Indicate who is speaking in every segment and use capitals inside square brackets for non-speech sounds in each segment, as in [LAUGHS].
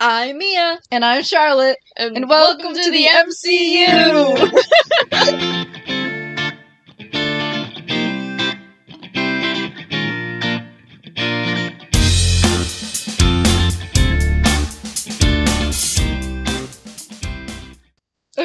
Speaker 1: I'm Mia,
Speaker 2: And I'm Charlotte.
Speaker 1: and,
Speaker 2: And welcome, to, the MCU. [LAUGHS]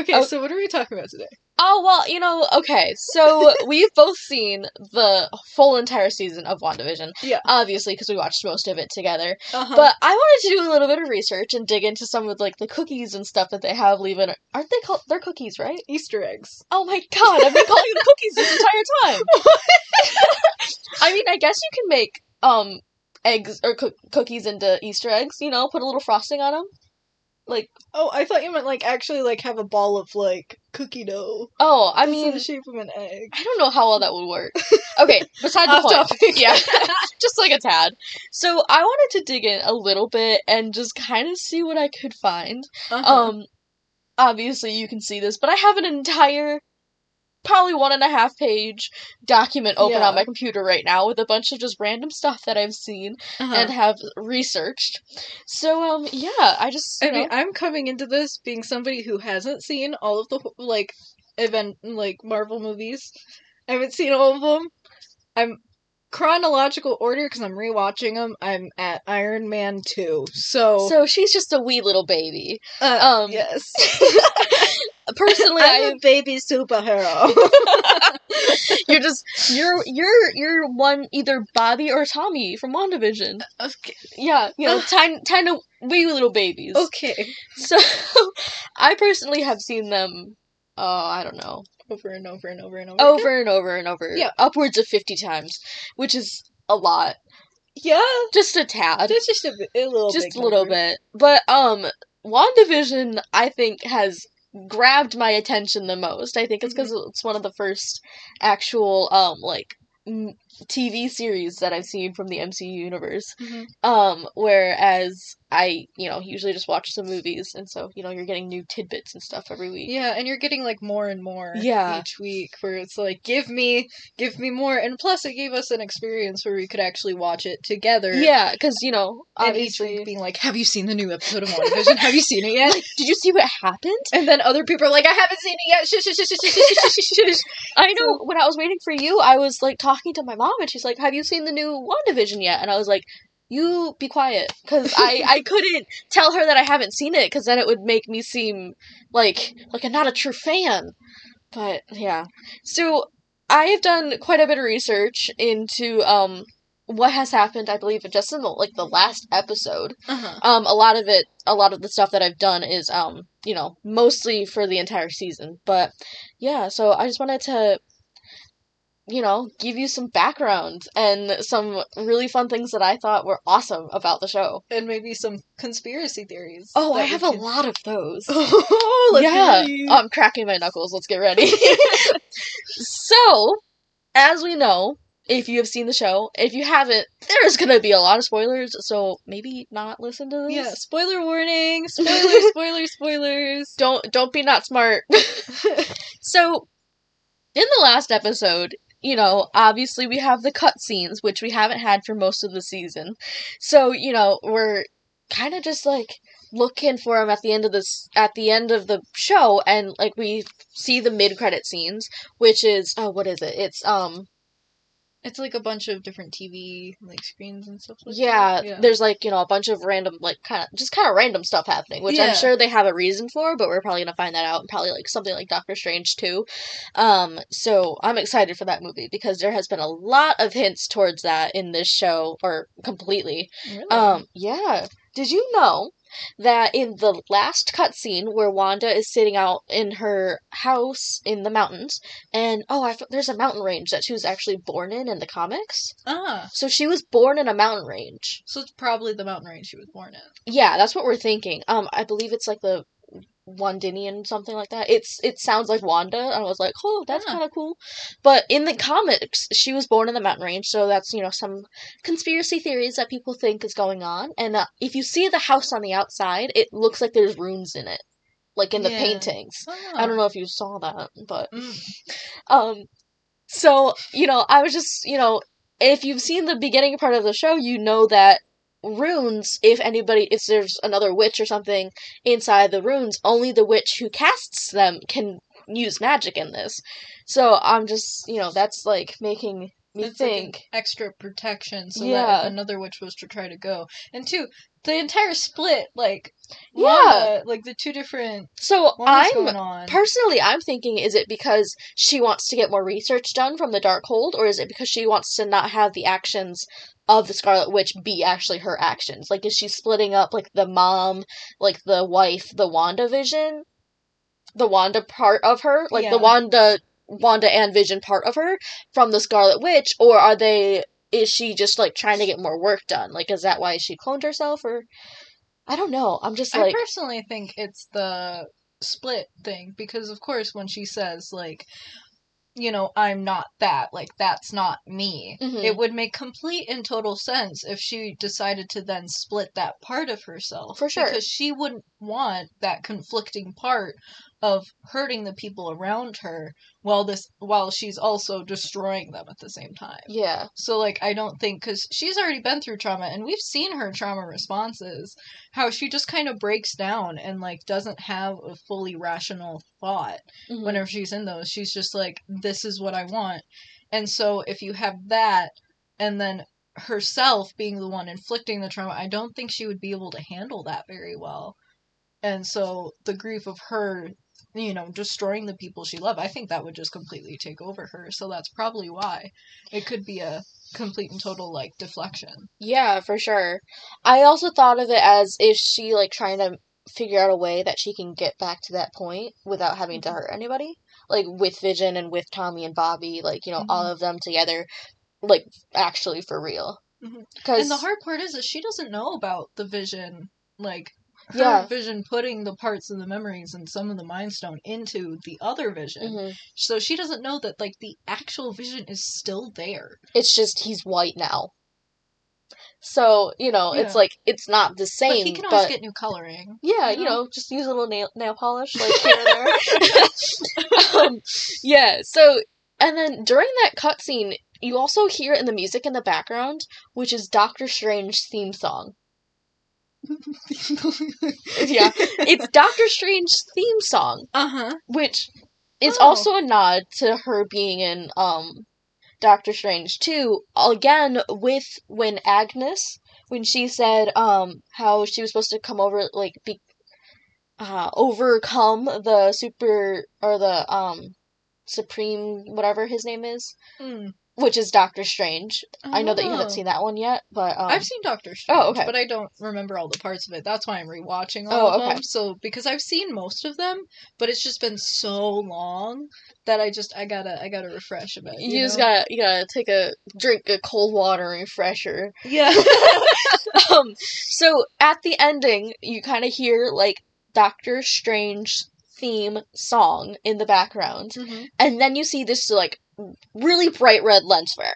Speaker 2: okay,
Speaker 1: Oh.
Speaker 2: so what are we talking about today?
Speaker 1: Oh well, you know, okay. So [LAUGHS] we've both seen the full entire season of WandaVision.
Speaker 2: Yeah.
Speaker 1: Obviously, because we watched most of it together.
Speaker 2: Uh-huh.
Speaker 1: But I wanted to do a little bit of research and dig into some of like the cookies and stuff that they have leaving. Aren't they called? They're cookies, right?
Speaker 2: Easter eggs.
Speaker 1: Oh my god, I've been calling them cookies this entire time. [LAUGHS] [LAUGHS] I mean, I guess you can make um eggs or cook cookies into Easter eggs. You know, put a little frosting on them. Like,
Speaker 2: Oh, I thought you meant like actually like have a ball of like cookie dough.
Speaker 1: oh, I mean,
Speaker 2: the shape of an egg.
Speaker 1: I don't know how well that would work. [LAUGHS] Okay, beside the point.
Speaker 2: topic.
Speaker 1: Yeah, [LAUGHS] [LAUGHS] just like a tad. So I wanted to dig in a little bit and just kind of see what I could find.
Speaker 2: Uh-huh.
Speaker 1: Um, obviously you can see this, but I have an entire, probably one and a half page document open
Speaker 2: Yeah.
Speaker 1: on my computer right now with a bunch of just random stuff that I've seen
Speaker 2: Uh-huh.
Speaker 1: and have researched. So um, yeah, I just
Speaker 2: I mean,
Speaker 1: know-
Speaker 2: I'm coming into this being somebody who hasn't seen all of the like event like Marvel movies. I haven't seen all of them. I'm chronological order because I'm rewatching them. I'm at Iron Man two. So,
Speaker 1: so she's just a wee little baby.
Speaker 2: uh,
Speaker 1: um,
Speaker 2: yes, [LAUGHS]
Speaker 1: Personally,
Speaker 2: I'm
Speaker 1: I
Speaker 2: a baby superhero. [LAUGHS]
Speaker 1: you're just you're you're you're one either Bobby or Tommy from WandaVision.
Speaker 2: okay.
Speaker 1: Yeah, you know, tiny tiny wee little babies.
Speaker 2: okay,
Speaker 1: So, [LAUGHS] I personally have seen them, uh, I don't know,
Speaker 2: over and over and over and over.
Speaker 1: over and over and over.
Speaker 2: Yeah.
Speaker 1: Upwards of 50 times, which is a lot.
Speaker 2: Yeah,
Speaker 1: Just a tad.
Speaker 2: that's just a, a little,
Speaker 1: Just a little
Speaker 2: number.
Speaker 1: bit. But, um, WandaVision, I think, has grabbed my attention the most. I think it's because
Speaker 2: Mm-hmm.
Speaker 1: it's one of the first actual, um, like, m- TV series that I've seen from the MCU universe.
Speaker 2: Mhm.
Speaker 1: Um, whereas I, you know, usually just watch the movies, and so, you know, you're getting new tidbits and stuff every week.
Speaker 2: Yeah, and you're getting like more and more
Speaker 1: Yeah.
Speaker 2: each week where it's like give me give me more and plus it gave us an experience where we could actually watch it together.
Speaker 1: Yeah, because, you know,
Speaker 2: And each
Speaker 1: obviously.
Speaker 2: week being like, Have you seen the new episode of WandaVision? Have you seen it yet? [LAUGHS]
Speaker 1: Did you see what happened?
Speaker 2: And then other people are like, I haven't seen it yet. Shush, shush, shush, shush, shush, shush, shush, shush. [LAUGHS]
Speaker 1: I know, when I was waiting for you, I was, like, talking to my mom, and she's like, Have you seen the new WandaVision yet? And I was like, you be quiet, because I, I [LAUGHS] couldn't tell her that I haven't seen it, because then it would make me seem like, like I'm not a true fan. But, yeah. So, I have done quite a bit of research into, um, what has happened, I believe, just in the, like, the last episode.
Speaker 2: Uh-huh.
Speaker 1: Um, a lot of it, a lot of the stuff that I've done is, um, you know, mostly for the entire season. But yeah, so I just wanted to, you know, give you some background and some really fun things that I thought were awesome about the show.
Speaker 2: And maybe some conspiracy theories.
Speaker 1: Oh, I have a lot of those. [LAUGHS]
Speaker 2: Oh, let's
Speaker 1: yeah,
Speaker 2: ready.
Speaker 1: I'm cracking my knuckles. Let's get ready. [LAUGHS] so, as we know, if you have seen the show, if you haven't, there's gonna be a lot of spoilers. So maybe not listen to this.
Speaker 2: yeah, spoiler warning. Spoiler, [LAUGHS] spoilers, spoilers.
Speaker 1: don't don't be not smart. so in the last episode, you know, obviously we have the cutscenes, which we haven't had for most of the season. So, you know, we're kind of just like looking for them at the end of this at the end of the show and like we see the mid-credit scenes, which is oh what is it? It's um
Speaker 2: It's like a bunch of different TV like screens and stuff like
Speaker 1: yeah,
Speaker 2: that.
Speaker 1: there's like, you know, a bunch of random like kind of just kind of random stuff happening, which
Speaker 2: Yeah.
Speaker 1: I'm sure they have a reason for, but we're probably going to find that out and probably like something like Doctor Strange too. Um so I'm excited for that movie because there has been a lot of hints towards that in this show or completely.
Speaker 2: Really?
Speaker 1: Um yeah. Did you know that in the last cutscene where Wanda is sitting out in her house in the mountains, and oh, I f- there's a mountain range that she was actually born in in the comics.
Speaker 2: ah,
Speaker 1: So she was born in a mountain range.
Speaker 2: so it's probably the mountain range she was born in.
Speaker 1: Yeah, that's what we're thinking. Um, I believe it's like the Wandinian something like that. It's it sounds like Wanda, and I was like, oh, that's
Speaker 2: Ah.
Speaker 1: kind of cool. But in the comics, she was born in the mountain range, so that's you know some conspiracy theories that people think is going on. And uh, if you see the house on the outside, it looks like there's runes in it, like in the
Speaker 2: Yeah.
Speaker 1: paintings. I don't know if you saw that, but
Speaker 2: Mm. [LAUGHS]
Speaker 1: um, so you know, I was just you know, if you've seen the beginning part of the show, you know that runes, if anybody, if there's another witch or something inside the runes, only the witch who casts them can use magic in this. So I'm just, you know, that's like making me
Speaker 2: It's like
Speaker 1: think.
Speaker 2: extra protection so that
Speaker 1: Yeah.
Speaker 2: if another witch was to try to go. And two, the entire split, like
Speaker 1: Yeah.
Speaker 2: Like the two different
Speaker 1: so I'm personally, I'm thinking, is it because she wants to get more research done from the Darkhold, or is it because she wants to not have the actions of the Scarlet Witch be actually her actions? Like, is she splitting up like the mom, like the wife, the Wanda Vision, the Wanda part of her, like
Speaker 2: Yeah.
Speaker 1: the Wanda, Wanda and Vision part of her from the Scarlet Witch, or are they? Is she just like trying to get more work done? Like, is that why she cloned herself, or? I don't know. I'm just
Speaker 2: I
Speaker 1: like,
Speaker 2: personally think it's the split thing because of course when she says like you know I'm not that like that's not me
Speaker 1: Mhm.
Speaker 2: it would make complete and total sense if she decided to then split that part of herself
Speaker 1: For sure.
Speaker 2: because she wouldn't want that conflicting part of hurting the people around her while this while she's also destroying them at the same time
Speaker 1: yeah,
Speaker 2: so like I don't think because she's already been through trauma and we've seen her trauma responses, how she just kind of breaks down and like doesn't have a fully rational thought
Speaker 1: Mhm.
Speaker 2: whenever she's in those. She's just like, this is what I want. And so if you have that and then herself being the one inflicting the trauma, I don't think she would be able to handle that very well. And so the grief of her, you know, destroying the people she loved, I think that would just completely take over her. So that's probably why. It could be a complete and total like deflection.
Speaker 1: Yeah, for sure. I also thought of it as if she like trying to figure out a way that she can get back to that point without having to
Speaker 2: Mhm.
Speaker 1: hurt anybody. Like with Vision and with Tommy and Bobby, like, you know, all
Speaker 2: Mhm.
Speaker 1: of them together, like actually for real.
Speaker 2: Mhm.
Speaker 1: Cuz
Speaker 2: And the hard part is that she doesn't know about the vision, like her vision putting the parts of the memories and some of the mind stone into the other vision. So she doesn't know that like the actual vision is still there.
Speaker 1: it's just he's white now. So, you know,
Speaker 2: Yeah.
Speaker 1: it's like it's not the
Speaker 2: But
Speaker 1: same,
Speaker 2: he can
Speaker 1: but,
Speaker 2: always get new coloring.
Speaker 1: Yeah,
Speaker 2: you
Speaker 1: you
Speaker 2: know?
Speaker 1: know, just use a little nail nail polish like [LAUGHS] here and there. [LAUGHS] um, yeah. So, and then during that cutscene, you also hear in the music in the background, which is Doctor Strange's theme song. [LAUGHS] Yeah, it's Doctor Strange's theme song,
Speaker 2: Uh huh.
Speaker 1: which is
Speaker 2: Oh.
Speaker 1: also a nod to her being in um Doctor Strange too. again with when Agnes when she said um how she was supposed to come over like be uh overcome the super or the um supreme whatever his name is
Speaker 2: Mm.
Speaker 1: Which is Doctor Strange. I know that you haven't
Speaker 2: Oh.
Speaker 1: seen that one yet, but um
Speaker 2: I've seen Doctor Strange,
Speaker 1: Oh, okay.
Speaker 2: but I don't remember all the parts of it. That's why I'm rewatching all
Speaker 1: Oh,
Speaker 2: of
Speaker 1: okay.
Speaker 2: them. So because I've seen most of them, but it's just been so long that I just I gotta I gotta refresh a bit.
Speaker 1: you,
Speaker 2: You,
Speaker 1: just
Speaker 2: know?
Speaker 1: gotta you gotta take a drink a cold water refresher.
Speaker 2: yeah. [LAUGHS] [LAUGHS]
Speaker 1: um, so at the ending, you kind of hear like Doctor Strange theme song in the background,
Speaker 2: Mhm.
Speaker 1: and then you see this like really bright red lens flare.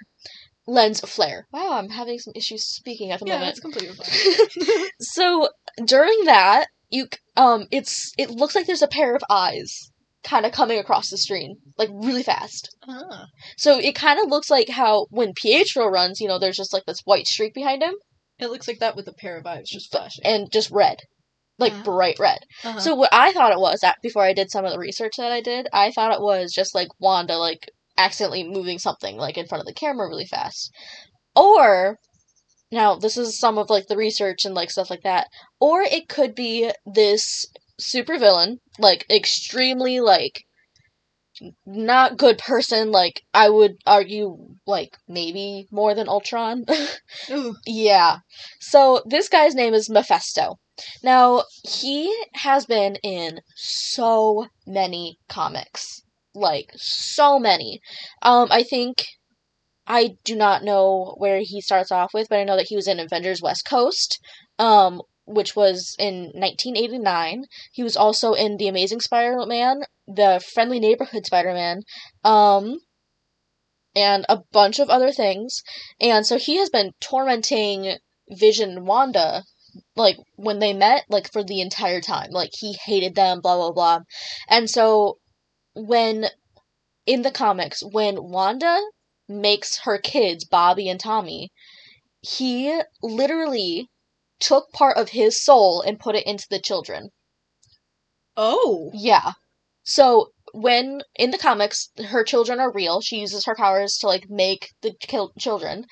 Speaker 1: Lens flare. Wow, I'm having some issues speaking at the
Speaker 2: Yeah,
Speaker 1: moment.
Speaker 2: that's completely fine. [LAUGHS]
Speaker 1: so during that, you um, it's it looks like there's a pair of eyes kind of coming across the screen like really fast.
Speaker 2: ah.
Speaker 1: So it kind of looks like how when Pietro runs, you know, there's just like this white streak behind him
Speaker 2: It looks like that with a pair of eyes just flashing.
Speaker 1: and just red. Like
Speaker 2: Ah.
Speaker 1: bright red.
Speaker 2: Uh-huh.
Speaker 1: So what I thought it was that before I did some of the research that I did, I thought it was just like Wanda like accidentally moving something like in front of the camera really fast. Or now this is some of like the research and like stuff like that. Or it could be this supervillain, like extremely like not good person, like I would argue like maybe more than Ultron. [LAUGHS] Yeah. So this guy's name is Mephisto. Now, he has been in so many comics. Like so many. Um I think I do not know where he starts off with, but I know that he was in Avengers West Coast, um which was in 1989. He was also in The Amazing Spider-Man, The Friendly Neighborhood Spider-Man, um and a bunch of other things. And so he has been tormenting Vision and Wanda, like when they met, like for the entire time. Like he hated them, blah blah blah. And so when in the comics, when Wanda makes her kids, Bobby and Tommy, he literally took part of his soul and put it into the children.
Speaker 2: Oh.
Speaker 1: Yeah. So when in the comics her children are real, she uses her powers to like make the kill- children.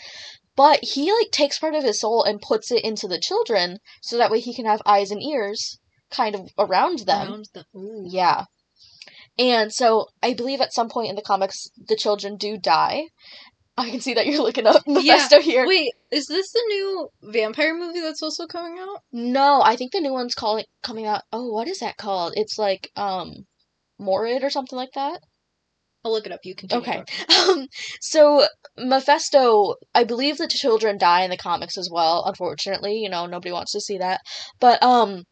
Speaker 1: But he like takes part of his soul and puts it into the children so that way he can have eyes and ears kind of around them.
Speaker 2: Around the.
Speaker 1: Yeah. And so I believe at some point in the comics the children do die. I can see that you're looking up Mephisto here.
Speaker 2: Wait, is this the new vampire movie that's also coming out?
Speaker 1: No, I think the new one's calling coming out. Oh, what is that called? It's like um Morid or something like that.
Speaker 2: I'll look it up. You continue.
Speaker 1: Okay. [LAUGHS] Um so Mephisto, I believe the children die in the comics as well, unfortunately, you know, nobody wants to see that. But um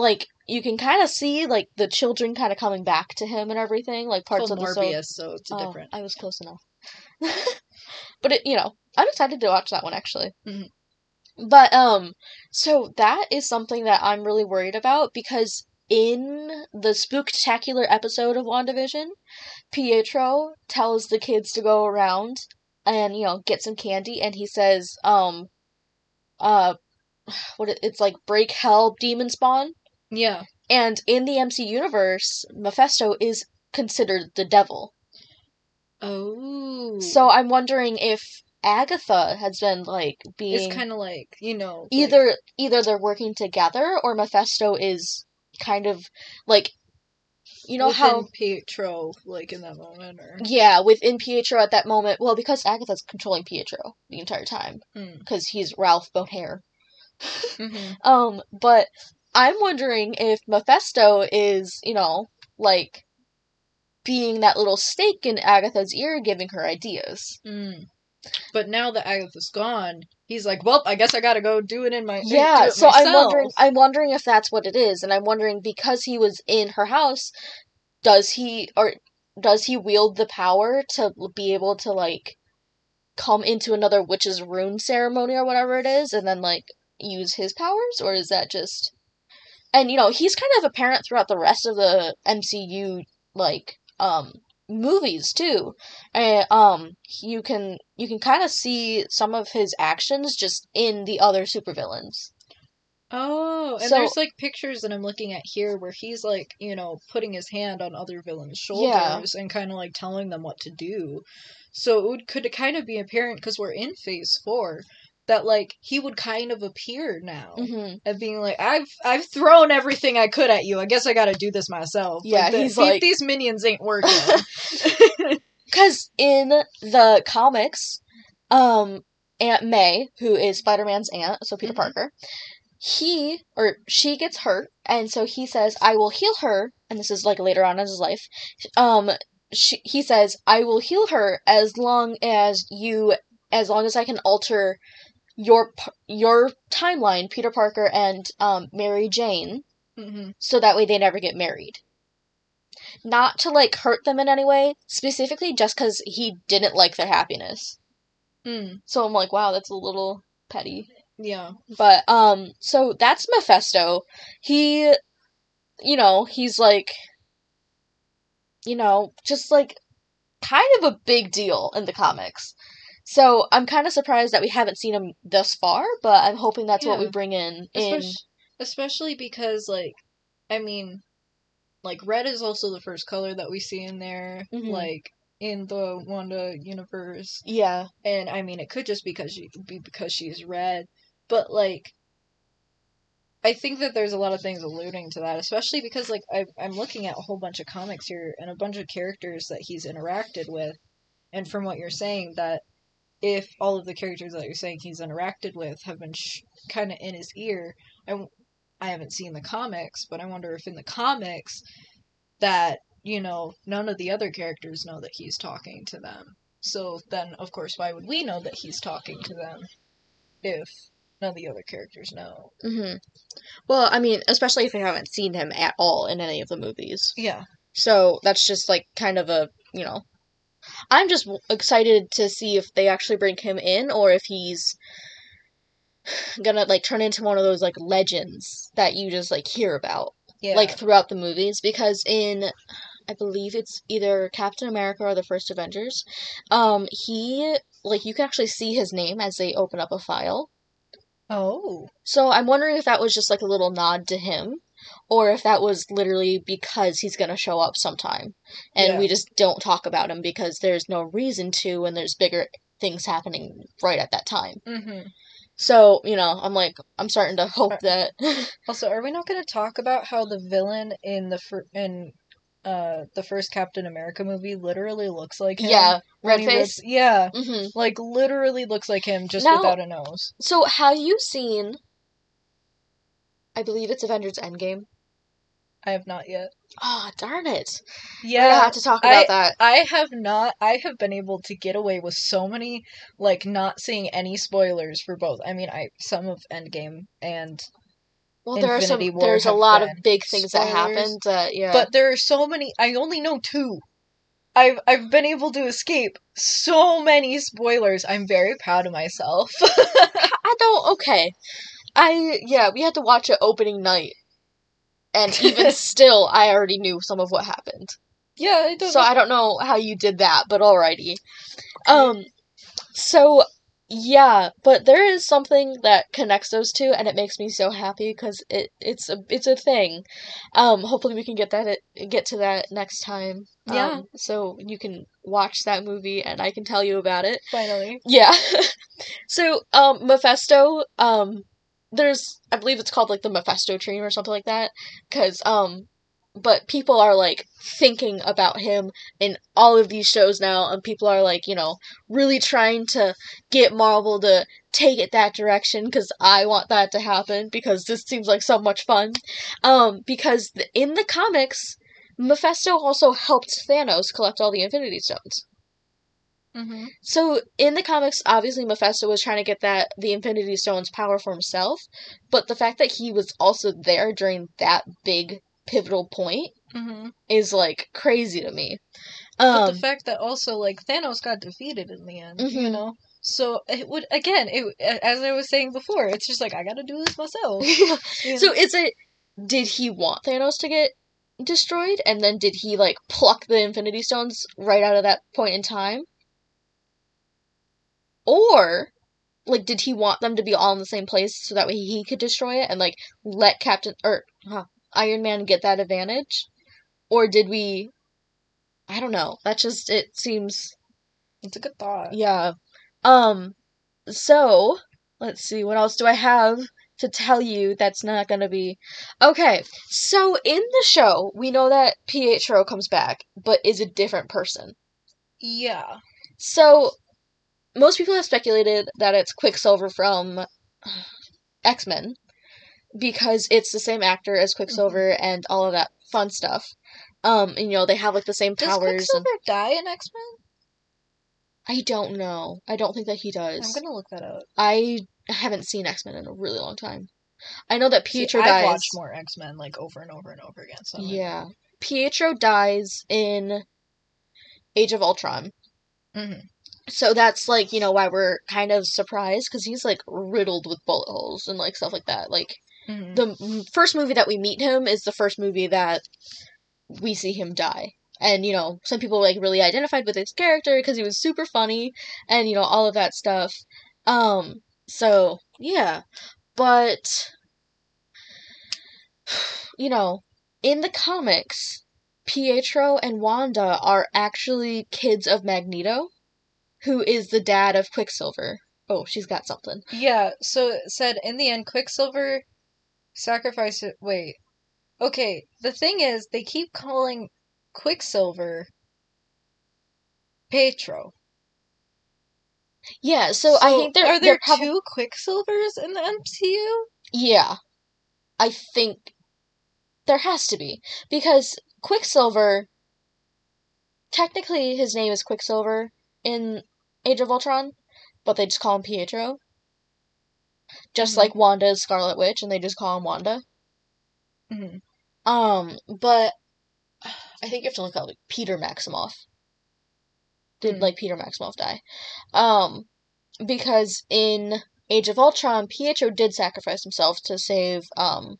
Speaker 1: like you can kind of see like the children kind of coming back to him and everything, like parts of the.
Speaker 2: Morbius, so it's a
Speaker 1: Oh,
Speaker 2: different.
Speaker 1: I was close enough. [LAUGHS] but it, you know, I'm excited to watch that one actually.
Speaker 2: Mhm.
Speaker 1: But um, so that is something that I'm really worried about because in the spooktacular episode of WandaVision, Pietro tells the kids to go around and you know get some candy, and he says, um, uh, [SIGHS] what it, it's like break hell demon spawn,
Speaker 2: Yeah.
Speaker 1: and in the MC universe, Mephisto is considered the devil.
Speaker 2: Oh.
Speaker 1: So I'm wondering if Agatha has been like being
Speaker 2: it's kind of like you know like-
Speaker 1: either either they're working together or Mephisto is kind of like you know
Speaker 2: within
Speaker 1: how
Speaker 2: Pietro like in that moment or
Speaker 1: yeah within Pietro at that moment well because Agatha's controlling Pietro the entire time
Speaker 2: Mm.
Speaker 1: because he's Ralph Bohner
Speaker 2: Mhm. [LAUGHS]
Speaker 1: um but I'm wondering if Mephisto is you know like being that little stake in Agatha's ear giving her ideas
Speaker 2: Mm. But now that Agatha's gone, he's like, "Well, I guess I gotta go do it in my
Speaker 1: Yeah, so I'm wondering I'm wondering if that's what it is, and I'm wondering because he was in her house, does he or does he wield the power to be able to like come into another witch's rune ceremony or whatever it is and then like use his powers or is that just and you know, he's kind of apparent throughout the rest of the MCU like um movies too. And um you can you can kind of see some of his actions just in the other supervillains.
Speaker 2: Oh, and
Speaker 1: So-
Speaker 2: there's like pictures that I'm looking at here where he's like, you know, putting his hand on other villains'
Speaker 1: Yeah.
Speaker 2: shoulders and kind of like telling them what to do. So it would, could kind of be apparent because we're in phase four that like he would kind of appear now
Speaker 1: hmm
Speaker 2: and being like, I've I've thrown everything I could at you. I guess I got to do this myself.
Speaker 1: Yeah,
Speaker 2: the-
Speaker 1: he's
Speaker 2: these,
Speaker 1: like-
Speaker 2: these minions ain't working. [LAUGHS]
Speaker 1: Because in the comics, um, Aunt May, who is Spider Man's aunt, so Peter
Speaker 2: Mhm.
Speaker 1: Parker, he or she gets hurt, and so he says, "I will heal her." And this is like later on in his life. Um, she, he says, "I will heal her as long as you, as long as I can alter your your timeline, Peter Parker and um Mary Jane."
Speaker 2: hmm
Speaker 1: so that way they never get married. Not to like hurt them in any way, specifically just because he didn't like their happiness.
Speaker 2: Mm,
Speaker 1: So I'm like, wow, that's a little petty.
Speaker 2: yeah.
Speaker 1: But um, so that's Mephisto. He, you know, he's like, you know, just like kind of a big deal in the comics. So I'm kind of surprised that we haven't seen him thus far, but I'm hoping that's what we bring in in.
Speaker 2: Especially, especially because like I mean like red is also the first color that we see in there
Speaker 1: Mhm.
Speaker 2: like in the Wanda universe
Speaker 1: Yeah.
Speaker 2: and I mean it could just because she be because she's red but like I think that there's a lot of things alluding to that especially because like I I'm looking at a whole bunch of comics here and a bunch of characters that he's interacted with and from what you're saying that if all of the characters that you're saying he's interacted with have been sh- kind of in his ear I, w- I haven't seen the comics but i wonder if in the comics that you know none of the other characters know that he's talking to them. So then of course why would we know that he's talking to them if none of the other characters know?
Speaker 1: Hmm Well, I mean, especially if we haven't seen him at all in any of the movies.
Speaker 2: yeah.
Speaker 1: So that's just like kind of a, you know, I'm just excited to see if they actually bring him in or if he's gonna like turn into one of those like legends that you just like hear about
Speaker 2: yeah
Speaker 1: like throughout the movies because in I believe it's either Captain America or the first Avengers, um he like you can actually see his name as they open up a file.
Speaker 2: Oh.
Speaker 1: So I'm wondering if that was just like a little nod to him, or if that was literally because he's gonna show up sometime, and
Speaker 2: Yeah.
Speaker 1: we just don't talk about him because there's no reason to, and there's bigger things happening right at that time.
Speaker 2: Mm-hmm.
Speaker 1: So you know, I'm like, I'm starting to hope that. [LAUGHS]
Speaker 2: Also, are we not going to talk about how the villain in the fir- in uh the first Captain America movie literally looks like him?
Speaker 1: yeah, red face.
Speaker 2: rips- yeah,
Speaker 1: hmm
Speaker 2: like literally looks like him just
Speaker 1: Now-
Speaker 2: without a nose.
Speaker 1: So have you seen? I believe it's Avengers Endgame.
Speaker 2: I have not yet.
Speaker 1: Ah, darn it!
Speaker 2: Yeah,
Speaker 1: gonna have to talk about that.
Speaker 2: I have not. I have been able to get away with so many, like not seeing any spoilers for both. I mean, I some of Endgame and
Speaker 1: Well, there are some.
Speaker 2: War
Speaker 1: There's a lot of big things that happened. That yeah.
Speaker 2: but there are so many. I only know two. I've I've been able to escape so many spoilers. I'm very proud of myself. [LAUGHS]
Speaker 1: I don't. Okay, I yeah. We had to watch it opening night, and [LAUGHS] even still, I already knew some of what happened.
Speaker 2: yeah, I don't.
Speaker 1: So I don't know how you did that, but alrighty. Um, so yeah, but there is something that connects those two, and it makes me so happy because it it's a it's a thing. Um, hopefully we can get that get to that next time.
Speaker 2: Yeah.
Speaker 1: Um, so you can watch that movie, and I can tell you about it.
Speaker 2: finally.
Speaker 1: Yeah. [LAUGHS] so, um, Mephisto, um, there's, I believe it's called like the Mephisto dream or something like that. Cause, um, but people are like thinking about him in all of these shows now, and people are like, you know, really trying to get Marvel to take it that direction because I want that to happen because this seems like so much fun. Um, because in the comics, Mephisto also helped Thanos collect all the Infinity Stones.
Speaker 2: Mm-hmm.
Speaker 1: So in the comics, obviously Mephisto was trying to get that the Infinity Stones power for himself, but the fact that he was also there during that big pivotal point
Speaker 2: Mm-hmm.
Speaker 1: is like crazy to me.
Speaker 2: But
Speaker 1: Um,
Speaker 2: the fact that also like Thanos got defeated in the end, you
Speaker 1: Mhm.
Speaker 2: know. So it would again, it as I was saying before, it's just like I got to do this myself. [LAUGHS] you
Speaker 1: so is it did he want Thanos to get destroyed and then did he like pluck the Infinity Stones right out of that point in time? Or like did he want them to be all in the same place so that way he could destroy it and like let Captain or huh, Iron Man get that advantage? Or did we I don't know. That just it seems
Speaker 2: it's a good thought.
Speaker 1: yeah. Um so let's see what else do I have to tell you that's not going to be Okay. So in the show, we know that Pietro comes back but is a different person.
Speaker 2: Yeah.
Speaker 1: So most people have speculated that it's Quicksilver from X-Men because it's the same actor as Quicksilver and all of that fun stuff. Um, and you know, they have like the same
Speaker 2: Does
Speaker 1: powers and
Speaker 2: Quicksilver die in X Men?
Speaker 1: I don't know. I don't think that he does.
Speaker 2: I'm gonna look that up.
Speaker 1: I haven't seen X Men in a really long time. I know that
Speaker 2: See,
Speaker 1: Pietro
Speaker 2: I've
Speaker 1: dies.
Speaker 2: watched more X Men like over and over and over again. So I'm like,
Speaker 1: Yeah, Pietro dies in Age of Ultron.
Speaker 2: Mhm.
Speaker 1: So that's like you know why we're kind of surprised because he's like riddled with bullet holes and like stuff like that. Like
Speaker 2: Mhm.
Speaker 1: the m- first movie that we meet him is the first movie that we see him die. And you know, some people like really identified with his character because he was super funny and you know all of that stuff. Um so yeah. But [SIGHS] you know, in the comics, Pietro and Wanda are actually kids of Magneto, who is the dad of Quicksilver. Oh, she's got something.
Speaker 2: Yeah. So it said in the end, Quicksilver sacrificed. Wait. Okay. The thing is, they keep calling Quicksilver Pietro.
Speaker 1: Yeah, so, I think there
Speaker 2: are there
Speaker 1: probably
Speaker 2: two Quicksilvers in the MCU?
Speaker 1: Yeah. I think there has to be. Because Quicksilver technically his name is Quicksilver in Age of Ultron, but they just call him Pietro. Just
Speaker 2: Mhm.
Speaker 1: like Wanda is Scarlet Witch and they just call him Wanda.
Speaker 2: hmm
Speaker 1: Um, but I think you have to look up like Peter Maximoff. Did
Speaker 2: Hmm.
Speaker 1: like Peter Maximoff die? Um, because in Age of Ultron, Pietro did sacrifice himself to save um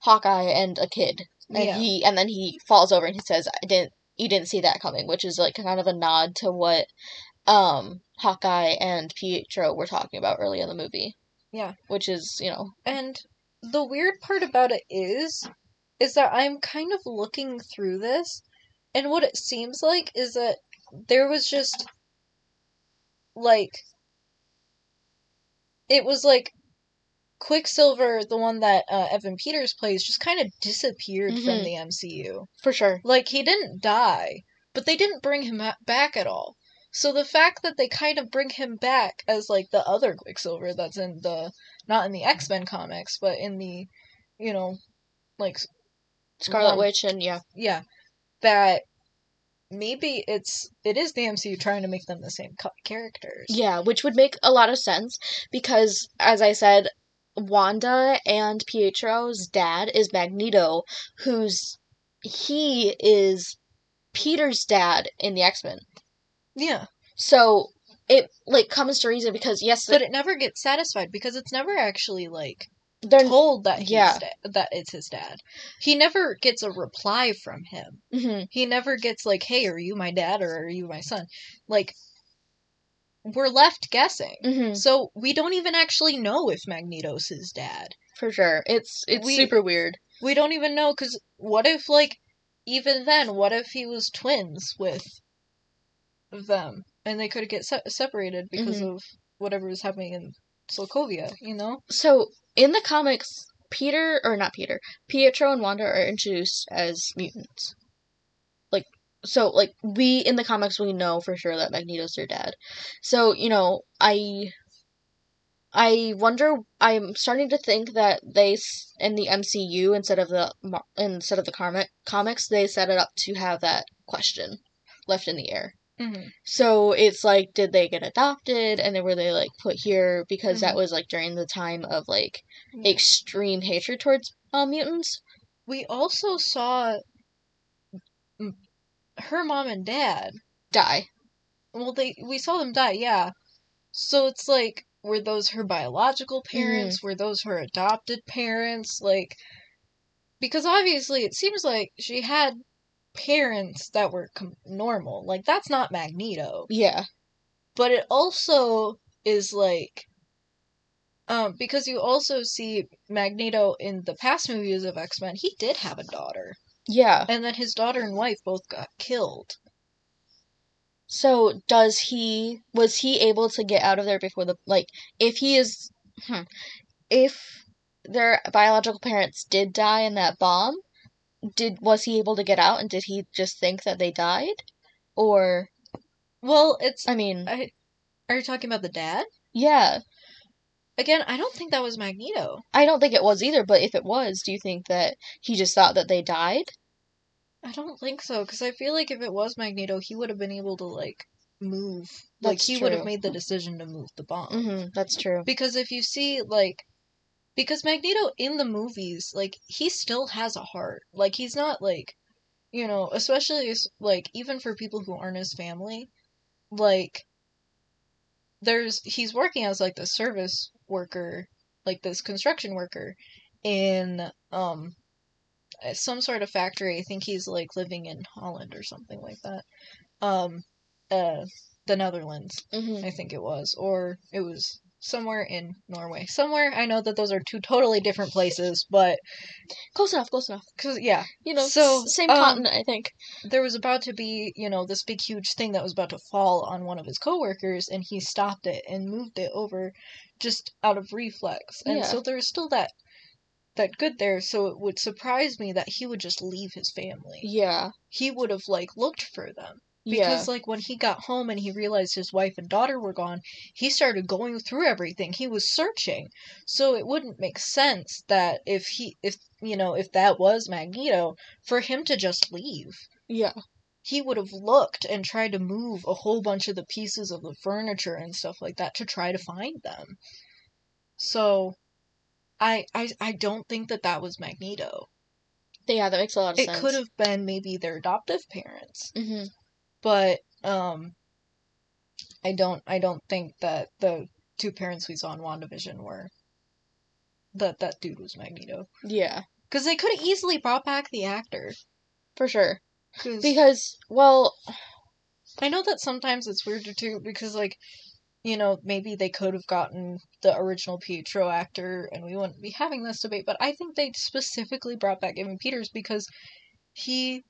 Speaker 1: Hawkeye and a kid, and
Speaker 2: Yeah.
Speaker 1: he and then he falls over and he says, "I didn't, you didn't see that coming," which is like kind of a nod to what um Hawkeye and Pietro were talking about early in the movie.
Speaker 2: Yeah.
Speaker 1: Which is, you know,
Speaker 2: And the weird part about it is, is that I'm kind of looking through this, and what it seems like is that there was just, like, it was like Quicksilver, the one that uh, Evan Peters plays, just kind of disappeared from
Speaker 1: Mhm.
Speaker 2: the MCU.
Speaker 1: for sure.
Speaker 2: Like, he didn't die, but they didn't bring him back at all. So the fact that they kind of bring him back as like the other Quicksilver that's in the not in the X-Men comics, but in the you know like
Speaker 1: Scarlet
Speaker 2: One-
Speaker 1: Witch and yeah.
Speaker 2: yeah, that maybe it's it is the MCU trying to make them the same co- characters.
Speaker 1: Yeah, which would make a lot of sense because, as I said, Wanda and Pietro's dad is Magneto, who's he is Peter's dad in the X Men.
Speaker 2: Yeah,
Speaker 1: So it like comes to reason because yes,
Speaker 2: but it never gets satisfied because it's never actually like
Speaker 1: they're
Speaker 2: told that he's
Speaker 1: yeah.
Speaker 2: da- that it's his dad. He never gets a reply from him.
Speaker 1: Mhm.
Speaker 2: He never gets like, "Hey, are you my dad or are you my son?" Like we're left guessing.
Speaker 1: Mhm.
Speaker 2: So we don't even actually know if Magneto's his dad.
Speaker 1: for sure. It's it's
Speaker 2: We-
Speaker 1: super weird.
Speaker 2: We don't even know cuz what if like even then what if he was twins with them and they could get se- separated because
Speaker 1: Mhm.
Speaker 2: of whatever was happening in Sokovia, you know?
Speaker 1: So in the comics, Peter or not Peter, Pietro and Wanda are introduced as mutants. So like we in the comics we know for sure that Magneto's their dad. So, you know, I I wonder I'm starting to think that they in the MCU instead of the instead of the comic comics they set it up to have that question left in the air.
Speaker 2: Mm-hmm.
Speaker 1: So it's like, did they get adopted and then were they like put here because
Speaker 2: Mhm.
Speaker 1: that was like during the time of like
Speaker 2: Yeah.
Speaker 1: extreme hatred towards uh, mutants?
Speaker 2: We also saw her mom and dad.
Speaker 1: Die.
Speaker 2: Well, they we saw them die, yeah. So it's like, were those her biological parents? Were those her adopted parents? Like, because obviously it seems like she had parents that were com- normal. Like, that's not Magneto.
Speaker 1: Yeah.
Speaker 2: But it also is like, um, because you also see Magneto in the past movies of X Men, he did have a daughter.
Speaker 1: Yeah.
Speaker 2: And then his daughter and wife both got killed.
Speaker 1: So does he was he able to get out of there before the like if he is hmm, if their biological parents did die in that bomb, did was he able to get out and did he just think that they died? Or
Speaker 2: Well, it's.
Speaker 1: I mean,
Speaker 2: I, are you talking about the dad?
Speaker 1: yeah.
Speaker 2: Again, I don't think that was Magneto.
Speaker 1: I don't think it was either, but if it was, do you think that he just thought that they died?
Speaker 2: I don't think so, because I feel like if it was Magneto, he would have been able to, like, move. like,
Speaker 1: That's
Speaker 2: he would have made the decision to move the bomb.
Speaker 1: Mm-hmm, that's true.
Speaker 2: Because if you see, like, because Magneto in the movies, like, he still has a heart. Like, he's not, like, you know, especially, like, even for people who aren't his family, like, there's, he's working as, like, the service worker, like, this construction worker in, um, some sort of factory. I think he's, like, living in Holland or something like that. Um, uh, the Netherlands.
Speaker 1: Mm-hmm.
Speaker 2: I think it was, or it was somewhere in Norway. Somewhere I know that those are two totally different places, but
Speaker 1: Close enough, close enough.
Speaker 2: cause yeah,
Speaker 1: You know,
Speaker 2: So,
Speaker 1: same
Speaker 2: um,
Speaker 1: continent, I think.
Speaker 2: there was about to be you know this big huge thing that was about to fall on one of his coworkers, and he stopped it and moved it over just out of reflex, and
Speaker 1: Yeah.
Speaker 2: so there was still that that good there. So it would surprise me that he would just leave his family.
Speaker 1: Yeah.
Speaker 2: He would have like looked for them.
Speaker 1: Yeah.
Speaker 2: Because like when he got home and he realized his wife and daughter were gone, he started going through everything. He was searching. So it wouldn't make sense that if he if you know, if that was Magneto, for him to just leave.
Speaker 1: Yeah.
Speaker 2: He would have looked and tried to move a whole bunch of the pieces of the furniture and stuff like that to try to find them. So I I I don't think that that was Magneto.
Speaker 1: Yeah, that makes a lot of
Speaker 2: It
Speaker 1: sense.
Speaker 2: It could have been maybe their adoptive parents
Speaker 1: Mm-hmm.
Speaker 2: but um I don't I don't think that the two parents we saw in WandaVision were that that dude was Magneto.
Speaker 1: Yeah,
Speaker 2: Cuz they could have easily brought back the actor.
Speaker 1: for sure.
Speaker 2: 'Cause
Speaker 1: Because, well,
Speaker 2: I know that sometimes it's weird to too because like you know, maybe they could have gotten the original Pietro actor and we wouldn't be having this debate, but I think they specifically brought back Evan Peters because he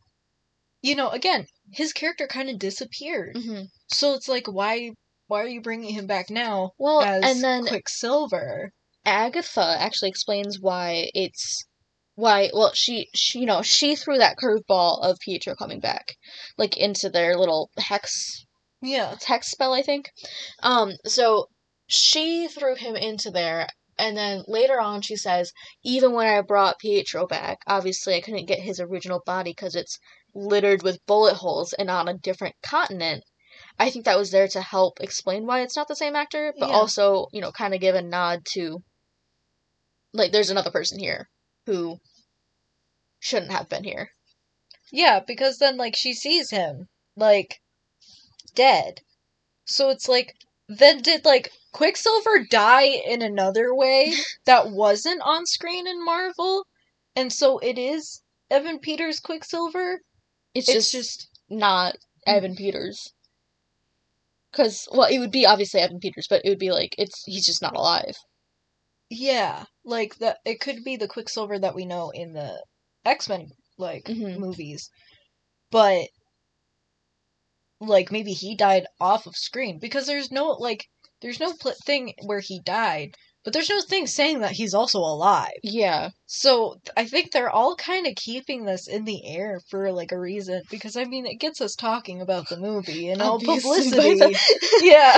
Speaker 2: you know, again, his character kind of disappeared.
Speaker 1: hmm
Speaker 2: So it's like why why are you bringing him back now
Speaker 1: Well,
Speaker 2: as
Speaker 1: and then
Speaker 2: Quicksilver?
Speaker 1: Agatha actually explains why it's why well she, she you know she threw that curveball of Pietro coming back like into their little hex
Speaker 2: Yeah.
Speaker 1: hex spell I think um so she threw him into there and then later on she says even when I brought Pietro back obviously I couldn't get his original body because it's littered with bullet holes and on a different continent I think that was there to help explain why it's not the same actor, but
Speaker 2: Yeah.
Speaker 1: also, you know, kind of give a nod to like there's another person here who shouldn't have been here.
Speaker 2: Yeah, because then like she sees him like dead. So it's like then did like Quicksilver die in another way [LAUGHS] that wasn't on screen in Marvel? And so it is Evan Peters Quicksilver?
Speaker 1: It's,
Speaker 2: It's
Speaker 1: just,
Speaker 2: just
Speaker 1: not hmm. Evan Peters. Cuz well, it would be obviously Evan Peters, but it would be like it's he's just not alive.
Speaker 2: yeah, like the it could be the Quicksilver that we know in the X-Men like
Speaker 1: Mhm.
Speaker 2: movies. But like maybe he died off of screen because there's no like there's no pl- thing where he died, but there's no thing saying that he's also alive.
Speaker 1: Yeah.
Speaker 2: So I think they're all kind of keeping this in the air for like a reason because I mean it gets us talking about the movie and all publicity. [LAUGHS] yeah.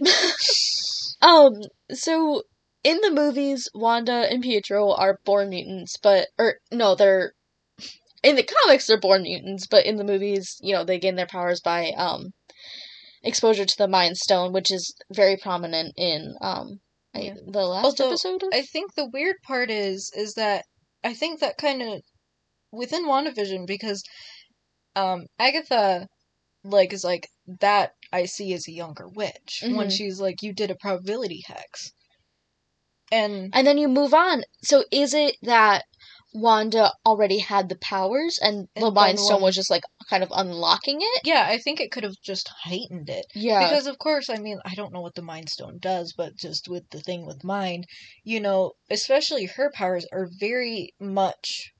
Speaker 2: [LAUGHS]
Speaker 1: Um, so in the movies, Wanda and Pietro are born mutants, but or no, they're in the comics they're born mutants, but in the movies, you know, they gain their powers by um exposure to the Mind Stone, which is very prominent in um I- the last
Speaker 2: Although,
Speaker 1: episode. Of...
Speaker 2: I think the weird part is is that I think that kind of within WandaVision because um Agatha like is like that I see as a younger witch when
Speaker 1: Mhm.
Speaker 2: she's like you did a probability hex. And
Speaker 1: And then you move on. So is it that Wanda already had the powers and, the
Speaker 2: And
Speaker 1: Mind Stone was just like kind of unlocking it?
Speaker 2: yeah, I think it could have just heightened it.
Speaker 1: Yeah.
Speaker 2: Because of course, I mean, I don't know what the Mind Stone does, but just with the thing with mind, you know, especially her powers are very much,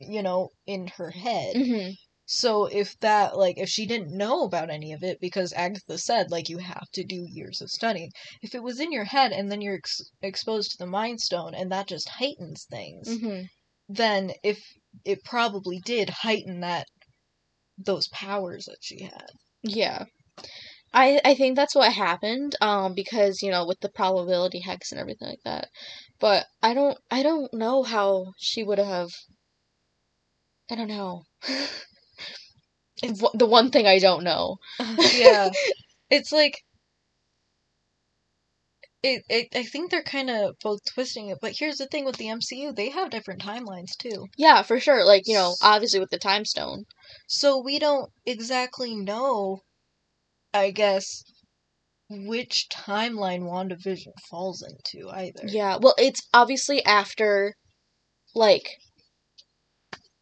Speaker 2: you know, in her head.
Speaker 1: hmm
Speaker 2: So if that, like, if she didn't know about any of it, because Agatha said, like, you have to do years of studying, if it was in your head and then you're ex- exposed to the Mind Stone and that just heightens things,
Speaker 1: hmm
Speaker 2: then if it probably did heighten that, those powers that she had.
Speaker 1: Yeah. I I think that's what happened um because you know with the probability hex and everything like that. But I don't I don't know how she would have I don't know. [LAUGHS] the one thing I don't know. [LAUGHS]
Speaker 2: yeah. [LAUGHS] It's like it, it I think they're kind of both twisting it, but here's the thing with the MCU, they have different timelines too.
Speaker 1: Yeah, for sure. Like, you know, obviously with the time stone.
Speaker 2: So we don't exactly know I guess which timeline WandaVision falls into either.
Speaker 1: Yeah, well, it's obviously after like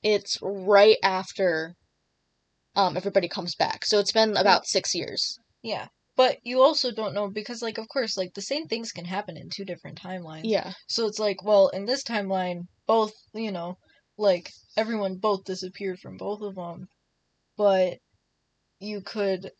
Speaker 1: it's right after um everybody comes back. So it's been about 6 years.
Speaker 2: Yeah. But you also don't know because like of course like the same things can happen in two different timelines.
Speaker 1: Yeah.
Speaker 2: So it's like, well, in this timeline, both, you know, like everyone both disappeared from both of them, but you could,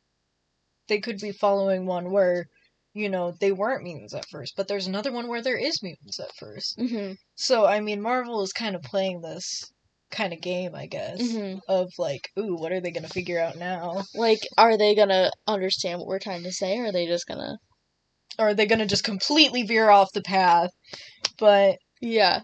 Speaker 2: they could be following one where, you know, they weren't mutants at first, but there's another one where there is mutants at first.
Speaker 1: Mhm.
Speaker 2: So I mean, Marvel is kind of playing this kind of game, I guess,
Speaker 1: Mhm.
Speaker 2: of like, ooh, what are they gonna figure out now?
Speaker 1: Like, are they gonna understand what we're trying to say, or are they just gonna?
Speaker 2: Or are they gonna just completely veer off the path? But
Speaker 1: Yeah.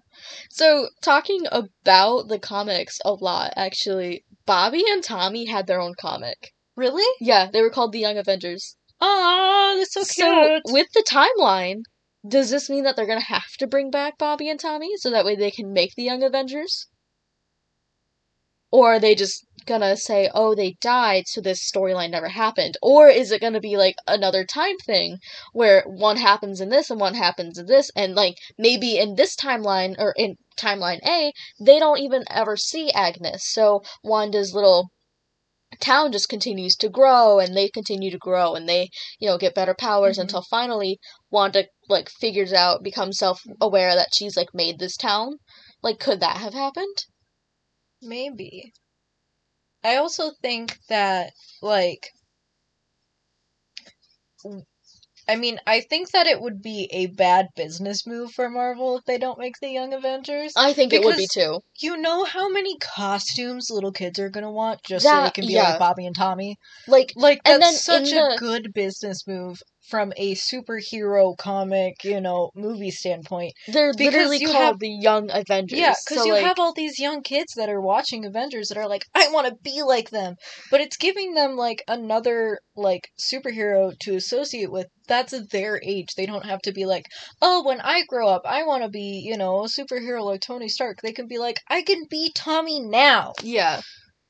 Speaker 1: So talking about the comics a lot, actually, Bobby and Tommy had their own comic.
Speaker 2: really,
Speaker 1: Yeah, they were called the Young Avengers.
Speaker 2: ah, that's so cute.
Speaker 1: So with the timeline, does this mean that they're gonna have to bring back Bobby and Tommy so that way they can make the Young Avengers? Or are they just gonna say, oh, they died, so this storyline never happened? Or is it gonna be like another time thing where one happens in this and one happens in this, and like maybe in this timeline or in timeline A, they don't even ever see Agnes, so Wanda's little town just continues to grow and they continue to grow and they, you know, get better powers
Speaker 2: Mhm.
Speaker 1: until finally Wanda like figures out, becomes self-aware that she's like made this town. Like could that have happened?
Speaker 2: Maybe. I also think that, like, I mean, I think that it would be a bad business move for Marvel if they don't make the Young Avengers.
Speaker 1: I think it would be too.
Speaker 2: You know how many costumes little kids are gonna want just so they can be
Speaker 1: yeah.
Speaker 2: like Bobby and Tommy?
Speaker 1: Like
Speaker 2: Like
Speaker 1: And
Speaker 2: that's
Speaker 1: then
Speaker 2: such a
Speaker 1: the-
Speaker 2: good business move from a superhero comic, you know, movie standpoint.
Speaker 1: they're
Speaker 2: Because
Speaker 1: literally
Speaker 2: you
Speaker 1: called
Speaker 2: have-
Speaker 1: the Young Avengers.
Speaker 2: Yeah, because
Speaker 1: so,
Speaker 2: you
Speaker 1: like,
Speaker 2: have all these young kids that are watching Avengers that are like, I want to be like them. But it's giving them like another like superhero to associate with. That's their age. They don't have to be like, oh, when I grow up, I want to be, you know, a superhero like Tony Stark. They can be like, I can be Tommy now.
Speaker 1: yeah.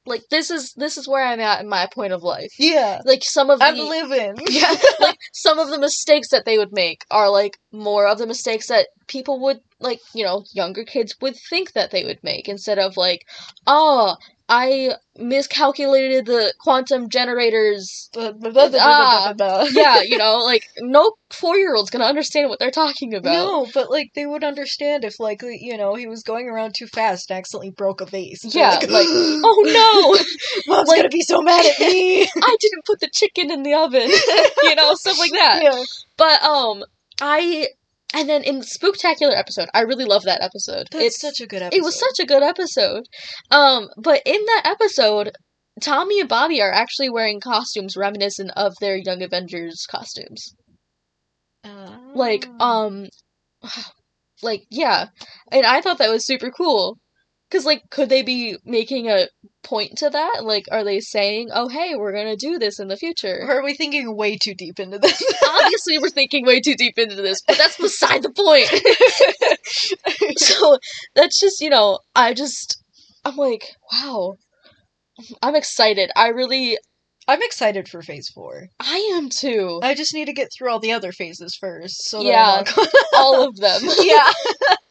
Speaker 1: Like this is this is where I'm at in my point of life.
Speaker 2: Yeah,
Speaker 1: Like some of the
Speaker 2: I'm living. [LAUGHS]
Speaker 1: yeah, [LAUGHS] like some of the mistakes that they would make are like more of the mistakes that people would like, you know, younger kids would think that they would make instead of like, oh, I miscalculated the quantum generators.
Speaker 2: Ah.
Speaker 1: yeah, you [LAUGHS] know, like no four year old's gonna understand what they're talking about.
Speaker 2: No, but like they would understand if like you know he was going around too fast and accidentally broke a vase. They're
Speaker 1: Yeah, like, [LAUGHS] oh no, [LAUGHS]
Speaker 2: mom's
Speaker 1: like-
Speaker 2: gonna be so mad at me.
Speaker 1: I didn't put the chicken in the oven. you know, stuff like that.
Speaker 2: yeah.
Speaker 1: But um, I and then in the Spooktacular episode, I really love that episode.
Speaker 2: That's
Speaker 1: it's
Speaker 2: such a good episode.
Speaker 1: it was such a good episode. Um, but in that episode, Tommy and Bobby are actually wearing costumes reminiscent of their Young Avengers costumes. Like
Speaker 2: Ah.
Speaker 1: um, [SIGHS] like yeah, and I thought that was super cool. Cause like, could they be making a point to that? Like, are they saying, "Oh, hey, we're gonna do this in the future"?
Speaker 2: Or are we thinking way too deep into this? [LAUGHS]
Speaker 1: obviously we're thinking way too deep into this, but that's beside the point. [LAUGHS] so that's just, you know, I just I'm like, wow. I'm excited. I really
Speaker 2: I'm excited for Phase Four.
Speaker 1: I am too.
Speaker 2: I just need to get through all the other phases first. So
Speaker 1: Yeah. All of them. [LAUGHS]
Speaker 2: yeah.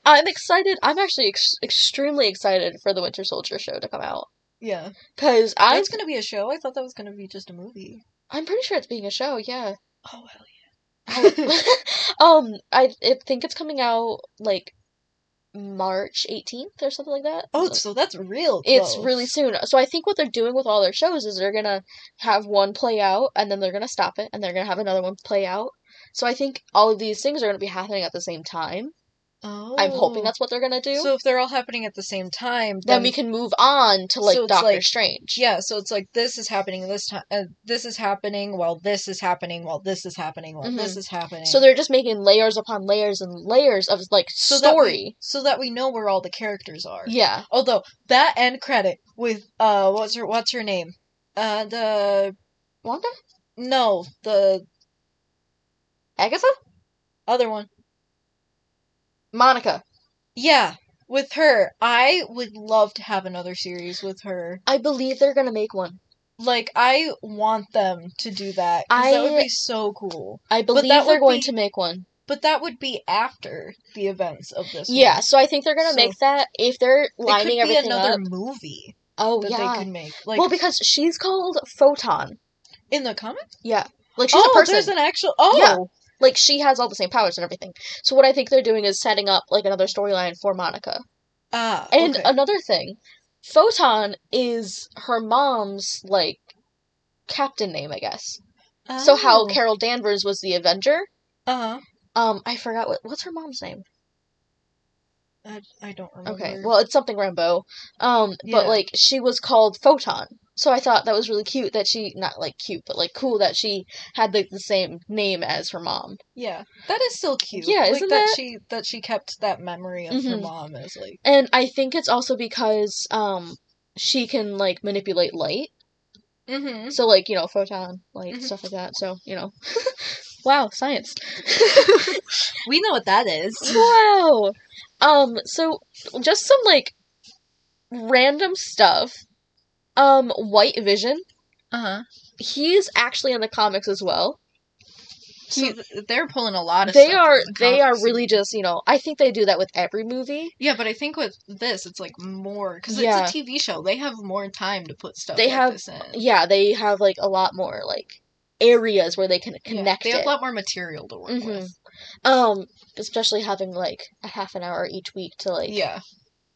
Speaker 1: I'm excited. I'm actually ex- extremely excited for the Winter Soldier show to come out
Speaker 2: Yeah.
Speaker 1: cuz I
Speaker 2: That's gonna be a show. I thought that was gonna be just a movie.
Speaker 1: I'm pretty sure it's being a show, yeah.
Speaker 2: Oh hell [LAUGHS] [LAUGHS]
Speaker 1: um I, I think it's coming out like March 18th or something like that.
Speaker 2: Oh, so that's real.
Speaker 1: It's really soon. So I think what they're doing with all their shows is they're gonna have one play out and then they're gonna stop it and they're gonna have another one play out. So I think all of these things are gonna be happening at the same time.
Speaker 2: Oh.
Speaker 1: I'm hoping that's what they're gonna do.
Speaker 2: So if they're all happening at the same time,
Speaker 1: then we can move on to like
Speaker 2: So
Speaker 1: Doctor
Speaker 2: like-
Speaker 1: Strange.
Speaker 2: Yeah, so it's like this is happening this time. Uh, this is happening while this is happening while this is happening while this is happening.
Speaker 1: So they're just making layers upon layers and layers of like
Speaker 2: so that we-
Speaker 1: story.
Speaker 2: so that we know where all the characters are.
Speaker 1: Yeah.
Speaker 2: Although that end credit with uh what's her what's her name? Uh the
Speaker 1: Wanda?
Speaker 2: no, the
Speaker 1: Agatha?
Speaker 2: other one.
Speaker 1: Monica.
Speaker 2: Yeah, with her. I would love to have another series with her.
Speaker 1: I believe they're gonna make one.
Speaker 2: Like I want them to do that 'cause that would
Speaker 1: I-
Speaker 2: be so cool.
Speaker 1: I believe
Speaker 2: that
Speaker 1: they're
Speaker 2: would
Speaker 1: going
Speaker 2: be-
Speaker 1: to make one.
Speaker 2: But that would be after the events of this.
Speaker 1: Yeah,
Speaker 2: one.
Speaker 1: so I think they're gonna
Speaker 2: So-
Speaker 1: make that if they're
Speaker 2: it could
Speaker 1: lining
Speaker 2: be
Speaker 1: everything
Speaker 2: another
Speaker 1: up.
Speaker 2: movie
Speaker 1: Oh
Speaker 2: that
Speaker 1: yeah.
Speaker 2: they could make. Like
Speaker 1: well, because she's called Photon.
Speaker 2: in the comic.
Speaker 1: Yeah. Like she's
Speaker 2: oh,
Speaker 1: a person.
Speaker 2: there's an actual. Oh,
Speaker 1: Yeah. Like she has all the same powers and everything. So what I think they're doing is setting up like another storyline for Monica.
Speaker 2: ah,
Speaker 1: And another thing, Photon is her mom's like captain name, I guess. So how
Speaker 2: Oh.
Speaker 1: Carol Danvers was the Avenger.
Speaker 2: Uh huh.
Speaker 1: Um, I forgot what what's her mom's name.
Speaker 2: I, I don't remember.
Speaker 1: Okay, well it's something Rambeau. Um,
Speaker 2: Yeah.
Speaker 1: but like she was called Photon. So I thought that was really cute that she not like cute, but like cool that she had like the same name as her mom.
Speaker 2: yeah, that is still cute.
Speaker 1: Yeah,
Speaker 2: like
Speaker 1: isn't
Speaker 2: that,
Speaker 1: that-
Speaker 2: she that she kept that memory of her
Speaker 1: Mhm.
Speaker 2: mom as like.
Speaker 1: And I think it's also because um she can like manipulate light.
Speaker 2: Mm-hmm.
Speaker 1: So like, you know, photon, light,
Speaker 2: Mhm.
Speaker 1: stuff like that. So, you know. [LAUGHS] wow, science. [LAUGHS] [LAUGHS]
Speaker 2: We know what that is.
Speaker 1: wow. Um so just some like random stuff. Um White Vision,
Speaker 2: Uh huh.
Speaker 1: he's actually in the comics as well.
Speaker 2: So
Speaker 1: He-
Speaker 2: they're pulling a lot of.
Speaker 1: they are
Speaker 2: the
Speaker 1: they are really just you know I think they do that with every movie.
Speaker 2: Yeah, but I think with this, it's like more because
Speaker 1: Yeah.
Speaker 2: it's a TV show. They have more time to put stuff.
Speaker 1: They
Speaker 2: like
Speaker 1: have-
Speaker 2: this in.
Speaker 1: Yeah, they have like a lot more like areas where they can
Speaker 2: Yeah,
Speaker 1: connect
Speaker 2: They have
Speaker 1: it.
Speaker 2: a lot more material to work
Speaker 1: Mhm.
Speaker 2: with.
Speaker 1: Um, especially having like a half an hour each week to like
Speaker 2: Yeah,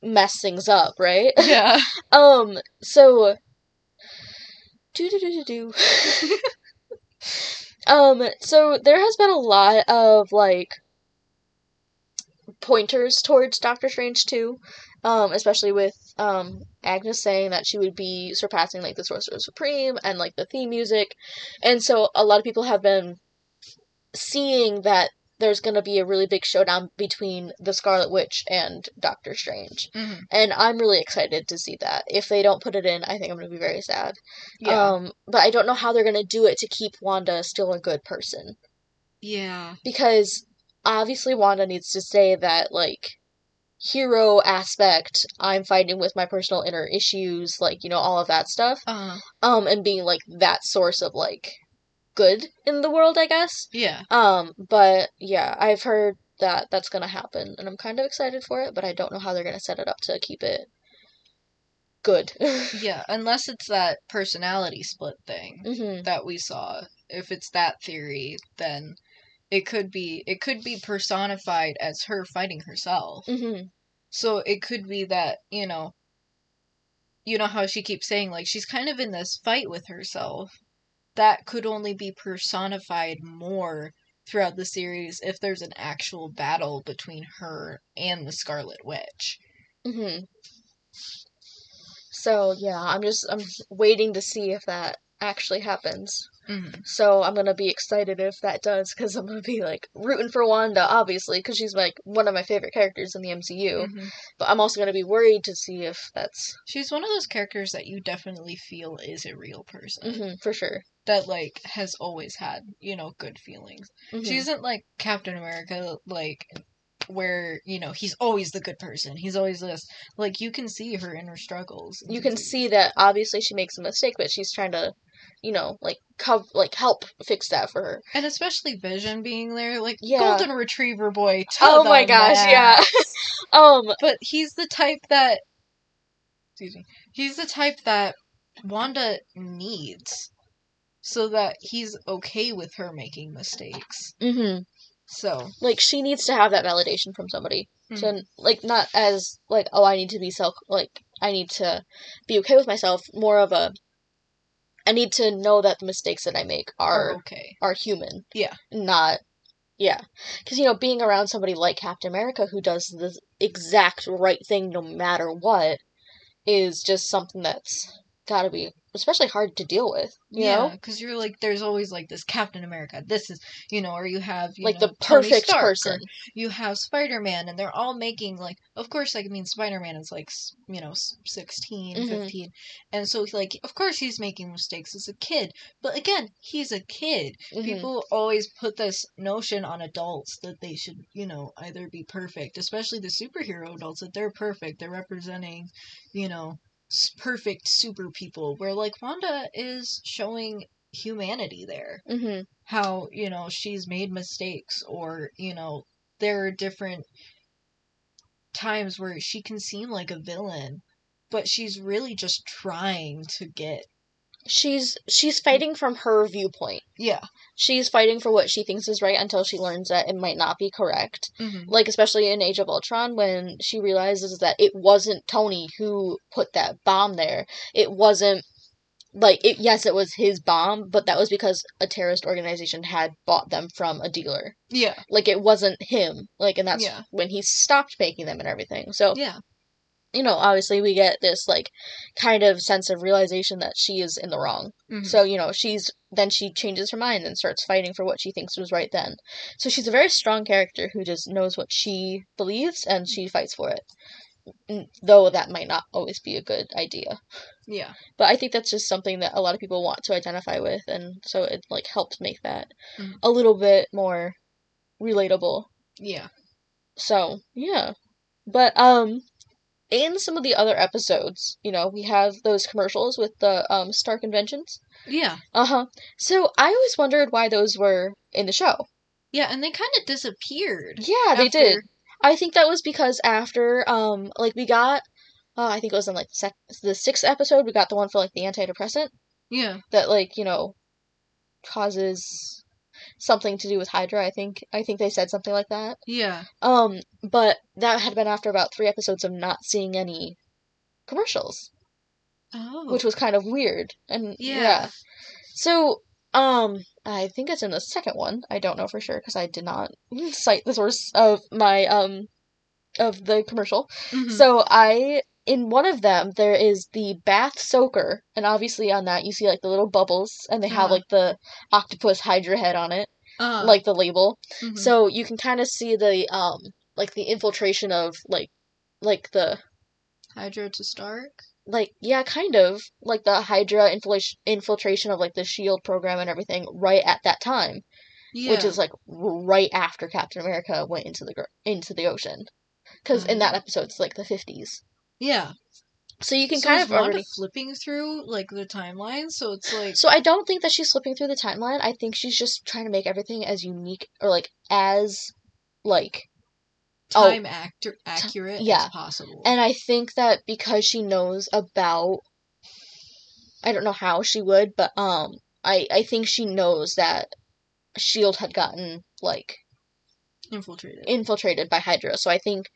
Speaker 1: mess things up, right? [LAUGHS]
Speaker 2: yeah.
Speaker 1: Um, so do do do do do. [LAUGHS] Um, so there has been a lot of like pointers towards Doctor Strange too. Um, especially with um Agnes saying that she would be surpassing like the Sorcerer Supreme and like the theme music. And so a lot of people have been seeing that there's gonna be a really big showdown between the Scarlet Witch and Doctor Strange.
Speaker 2: Mhm.
Speaker 1: And I'm really excited to see that. If they don't put it in, I think I'm gonna be very sad.
Speaker 2: Yeah,
Speaker 1: Um, but I don't know how they're gonna do it to keep Wanda still a good person.
Speaker 2: yeah,
Speaker 1: Because obviously Wanda needs to say that like hero aspect, I'm fighting with my personal inner issues, like, you know, all of that stuff.
Speaker 2: uh,
Speaker 1: Um, and being like that source of like good in the world, I guess.
Speaker 2: yeah.
Speaker 1: Um, but yeah, I've heard that that's gonna happen, and I'm kind of excited for it, but I don't know how they're gonna set it up to keep it good. [LAUGHS]
Speaker 2: Yeah, unless it's that personality split thing
Speaker 1: hmm
Speaker 2: that we saw. If it's that theory, then it could be it could be personified as her fighting herself.
Speaker 1: hmm
Speaker 2: So it could be that, you know, you know how she keeps saying like she's kind of in this fight with herself. That could only be personified more throughout the series if there's an actual battle between her and the Scarlet Witch.
Speaker 1: hmm So yeah, I'm just I'm waiting to see if that actually happens.
Speaker 2: Mm-hmm.
Speaker 1: So I'm gonna be excited if that does, because I'm gonna be like rooting for Wanda, obviously, because she's like one of my favorite characters in the MCU.
Speaker 2: Mm-hmm.
Speaker 1: But I'm also gonna be worried to see if that's
Speaker 2: She's one of those characters that you definitely feel is a real person.
Speaker 1: hmm for sure.
Speaker 2: That like has always had, you know, good feelings.
Speaker 1: Mhm.
Speaker 2: She isn't like Captain America, like where you know he's always the good person. He's always this. Like you can see her inner struggles.
Speaker 1: you can see that obviously she makes a mistake, but she's trying to, you know, like cov- like help fix that for her.
Speaker 2: and especially Vision being there, like
Speaker 1: Yeah.
Speaker 2: Golden Retriever boy.
Speaker 1: Oh my gosh, yeah. [LAUGHS] um,
Speaker 2: But he's the type that, excuse me, he's the type that Wanda needs, so that he's okay with her making mistakes.
Speaker 1: Mm-hmm.
Speaker 2: So
Speaker 1: like she needs to have that validation from somebody.
Speaker 2: Mhm.
Speaker 1: So like not as like oh I need to be self like I need to be okay with myself. More of a I need to know that the mistakes that I make
Speaker 2: are
Speaker 1: are
Speaker 2: okay.
Speaker 1: are human.
Speaker 2: Yeah.
Speaker 1: Not yeah. Cuz you know being around somebody like Captain America who does the exact right thing no matter what is just something that's got to be especially hard to deal with, you
Speaker 2: yeah,
Speaker 1: know?
Speaker 2: because you're like, there's always like this Captain America. This is, you know, or you have you
Speaker 1: Like
Speaker 2: know,
Speaker 1: the perfect person.
Speaker 2: You have Spider Man, and they're all making like, of course, like I mean, Spider Man is like, you know, s- 16,
Speaker 1: Mhm.
Speaker 2: 15. and so like, of course, he's making mistakes as a kid. But again, he's a kid.
Speaker 1: Mhm.
Speaker 2: People always put this notion on adults that they should, you know, either be perfect, especially the superhero adults, that they're perfect. They're representing, you know, perfect super people. Where like Wanda is showing humanity there.
Speaker 1: Mhm.
Speaker 2: How, you know, she's made mistakes or, you know, there are different times where she can seem like a villain, but she's really just trying to get
Speaker 1: She's she's fighting from her viewpoint.
Speaker 2: yeah.
Speaker 1: she's fighting for what she thinks is right until she learns that it might not be correct.
Speaker 2: Mm-hmm.
Speaker 1: Like especially in Age of Ultron when she realizes that it wasn't Tony who put that bomb there. It wasn't like it yes it was his bomb, but that was because a terrorist organization had bought them from a dealer.
Speaker 2: Yeah.
Speaker 1: Like it wasn't him. Like and that's
Speaker 2: Yeah.
Speaker 1: when he stopped making them and everything. So
Speaker 2: Yeah.
Speaker 1: You know, obviously we get this like kind of sense of realization that she is in the wrong.
Speaker 2: Mhm.
Speaker 1: So, you know, she's then she changes her mind and starts fighting for what she thinks was right then. So she's a very strong character who just knows what she believes and she fights for it. Though that might not always be a good idea.
Speaker 2: yeah.
Speaker 1: But I think that's just something that a lot of people want to identify with and so it like helps make that
Speaker 2: Mhm.
Speaker 1: a little bit more relatable.
Speaker 2: Yeah.
Speaker 1: So, yeah. But um in some of the other episodes, you know, we have those commercials with the um Stark inventions.
Speaker 2: Yeah.
Speaker 1: Uh huh. So I always wondered why those were in the show.
Speaker 2: Yeah, and they kind of disappeared.
Speaker 1: Yeah, they did. I think that was because after um like we got uh, I think it was in like the, sec- the sixth episode we got the one for like the antidepressant
Speaker 2: Yeah.
Speaker 1: that like you know causes something to do with Hydra. I think I think they said something like that.
Speaker 2: Yeah.
Speaker 1: Um, but that had been after about three episodes of not seeing any commercials,
Speaker 2: Oh.
Speaker 1: which was kind of weird. And
Speaker 2: Yeah.
Speaker 1: yeah. So, um, I think it's in the second one. I don't know for sure because I did not [LAUGHS] cite the source of my um of the commercial.
Speaker 2: Mhm.
Speaker 1: So I in one of them there is the bath soaker, and obviously on that you see like the little bubbles, and they have
Speaker 2: Uh-huh.
Speaker 1: like the octopus hydra head on it,
Speaker 2: Uh,
Speaker 1: like the label.
Speaker 2: mhm.
Speaker 1: So you can kind of see the um like the infiltration of like like the
Speaker 2: Hydra to Stark.
Speaker 1: like yeah kind of like the hydra infiltration infiltration of like the shield program and everything right at that time
Speaker 2: Yeah.
Speaker 1: which is like right after captain america went into the gr- into the ocean because in that episode it's like the 50s
Speaker 2: yeah.
Speaker 1: So you can
Speaker 2: so
Speaker 1: kind of already
Speaker 2: flipping through like the timeline, so it's like
Speaker 1: so i don't think that she's flipping through the timeline i think she's just trying to make everything as unique or like as like oh.
Speaker 2: time actor accurate
Speaker 1: yeah.
Speaker 2: as possible.
Speaker 1: And I think that because she knows about I don't know how she would, but um I I think she knows that Shield had gotten like
Speaker 2: infiltrated.
Speaker 1: infiltrated by Hydra. So I think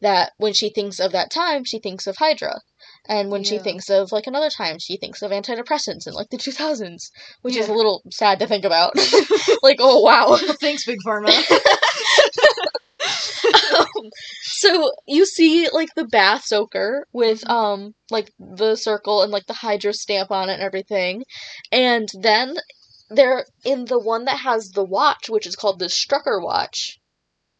Speaker 1: that when she thinks of that time, she thinks of Hydra. And when she thinks of like another time, she thinks of antidepressants in like the 2000s, which is a little sad to think about. [LAUGHS] [LAUGHS] like, oh wow. [LAUGHS]
Speaker 2: Thanks, Big Pharma.
Speaker 1: um, so you see like the bath soaker with um like the circle and like the hydra stamp on it and everything and then they're in the one that has the watch which is called the strucker watch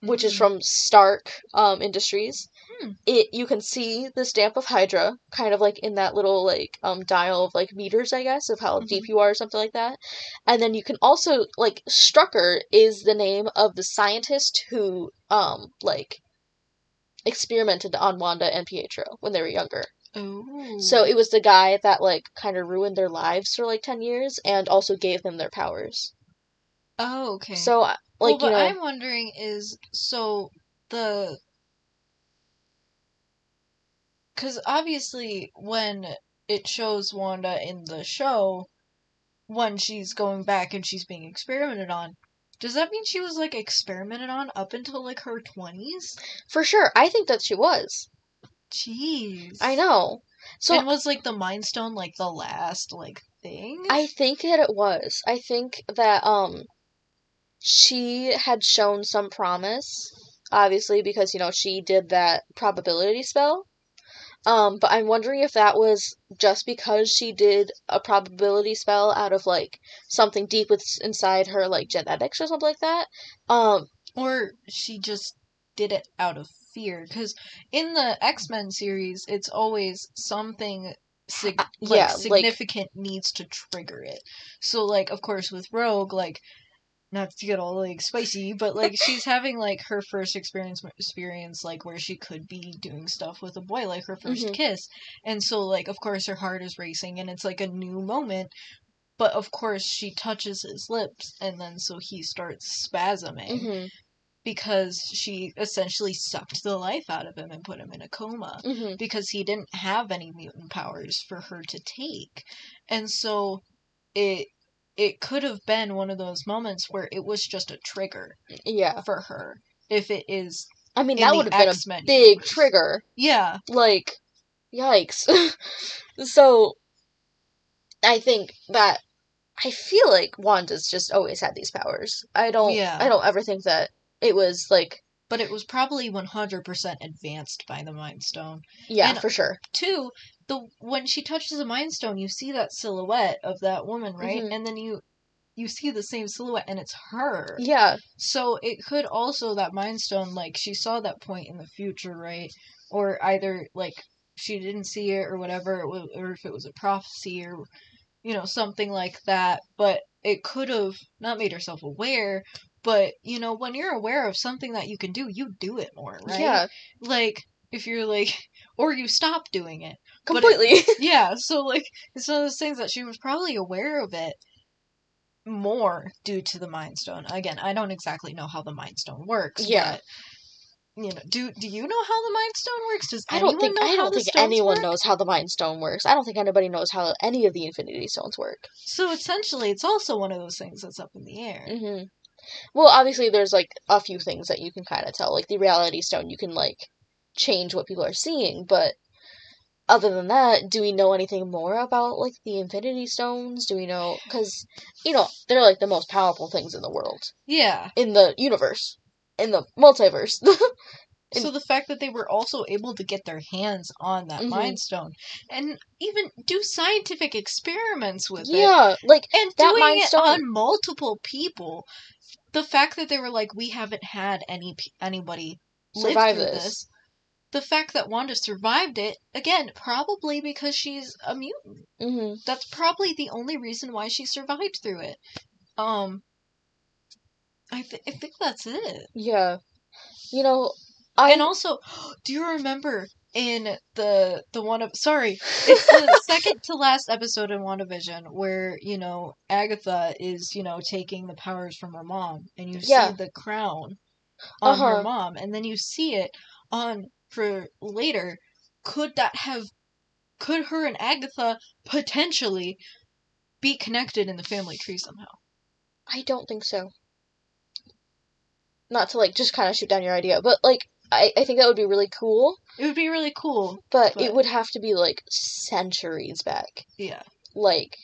Speaker 1: which is
Speaker 2: Mm.
Speaker 1: from stark um industries
Speaker 2: Hmm.
Speaker 1: it you can see the stamp of hydra kind of like in that little like um dial of like meters i guess of how
Speaker 2: Mhm.
Speaker 1: deep you are or something like that and then you can also like strucker is the name of the scientist who um like experimented on wanda and pietro when they were younger
Speaker 2: Oh.
Speaker 1: so it was the guy that like kind of ruined their lives for like 10 years and also gave them their powers
Speaker 2: Oh, okay.
Speaker 1: so uh,
Speaker 2: well,
Speaker 1: like
Speaker 2: what
Speaker 1: you know
Speaker 2: I'm wondering is so the because obviously when it shows Wanda in the show when she's going back and she's being experimented on. Does that mean she was like experimented on up until like her twenties?
Speaker 1: for sure i think that she was
Speaker 2: Jeez.
Speaker 1: i know so
Speaker 2: and was like the Mind Stone like the last like thing?
Speaker 1: I think that it was. I think that um she had shown some promise, obviously because you know she did that probability spell. Um, but I'm wondering if that was just because she did a probability spell out of like something deep with inside her like genetics or something like that. Um,
Speaker 2: Or she just did it out of fear. Because in the X Men series, it's always something sig-
Speaker 1: Uh,
Speaker 2: like,
Speaker 1: yeah, like-
Speaker 2: significant needs to trigger it. So, like, of course, with Rogue, like, not to get all like spicy, but like she's having like her first experience experience like where she could be doing stuff with a boy like her 1st
Speaker 1: Mhm.
Speaker 2: kiss and so like of course her heart is racing and it's like a new moment but of course she touches his lips and then so he starts spasming
Speaker 1: mhm,
Speaker 2: because she essentially sucked the life out of him and put him in a coma
Speaker 1: mhm.
Speaker 2: because he didn't have any mutant powers for her to take. And so it it could have been one of those moments where it was just a trigger
Speaker 1: Yeah.
Speaker 2: for her if it is
Speaker 1: I mean, that would have been a big
Speaker 2: universe.
Speaker 1: trigger.
Speaker 2: Yeah.
Speaker 1: Like, yikes. [LAUGHS] so, I think that I feel like Wanda's just always had these powers. I don't.
Speaker 2: Yeah.
Speaker 1: I don't ever think that it was like.
Speaker 2: But it was probably 100% advanced by the Mind Stone.
Speaker 1: Yeah,
Speaker 2: And-
Speaker 1: for sure.
Speaker 2: Two, the when she touches the Mind Stone, you see that silhouette of that woman, right?
Speaker 1: Mhm.
Speaker 2: And then you you see the same silhouette and it's her.
Speaker 1: Yeah.
Speaker 2: So it could also that Mind Stone, like she saw that point in the future, right? Or either like she didn't see it or whatever, or if it was a prophecy or you know something like that. But it could have not made herself aware. But you know, when you're aware of something that you can do, you do it more, right?
Speaker 1: Yeah.
Speaker 2: Like if you're like, [LAUGHS] or you stop doing it. But it-
Speaker 1: Completely. [LAUGHS]
Speaker 2: Yeah, so like it's one of those things that she was probably aware of it more due to the Mind Stone. Again, I don't exactly know how the Mind Stone works.
Speaker 1: Yeah.
Speaker 2: But, you know, do do you know how the Mind Stone works? Does
Speaker 1: I don't think I don't think anyone
Speaker 2: work?
Speaker 1: knows how the Mind Stone works. I don't think anybody knows how any of the Infinity Stones work.
Speaker 2: So essentially, it's also one of those things that's up in the air.
Speaker 1: hmm Well, obviously, there's like a few things that you can kind of tell. Like the Reality Stone, you can like change what people are seeing, but other than that, do we know anything more about like the Infinity Stones? Do we know because you know they're like the most powerful things in the world,
Speaker 2: Yeah.
Speaker 1: in the universe, in the multiverse. [LAUGHS]
Speaker 2: So the fact that they were also able to get their hands on that
Speaker 1: Mhm.
Speaker 2: Mind Stone and even do scientific experiments with it.
Speaker 1: yeah, like
Speaker 2: and
Speaker 1: That
Speaker 2: doing
Speaker 1: Mind
Speaker 2: it
Speaker 1: Stone-
Speaker 2: on multiple people. The fact that they were like, we haven't had any anybody live
Speaker 1: survive
Speaker 2: through
Speaker 1: this.
Speaker 2: this. The fact that Wanda survived it again, probably because she's a mutant.
Speaker 1: hmm
Speaker 2: That's probably the only reason why she survived through it. Um, I th- I think that's it.
Speaker 1: Yeah, you know, I
Speaker 2: And also, [GASPS] do you remember in the the one of sorry, it's the [LAUGHS] second to last episode in WandaVision where, you know, Agatha is, you know, taking the powers from her mom and you
Speaker 1: Yeah.
Speaker 2: see the crown on
Speaker 1: Uh-huh.
Speaker 2: her mom and then you see it on for later. Could that have could her and Agatha potentially be connected in the family tree somehow?
Speaker 1: I don't think so. Not to like just kind of shoot down your idea, but like I, I think that would be really cool,
Speaker 2: It would be really cool.
Speaker 1: but,
Speaker 2: But-
Speaker 1: it would have to be like centuries back.
Speaker 2: Yeah.
Speaker 1: Like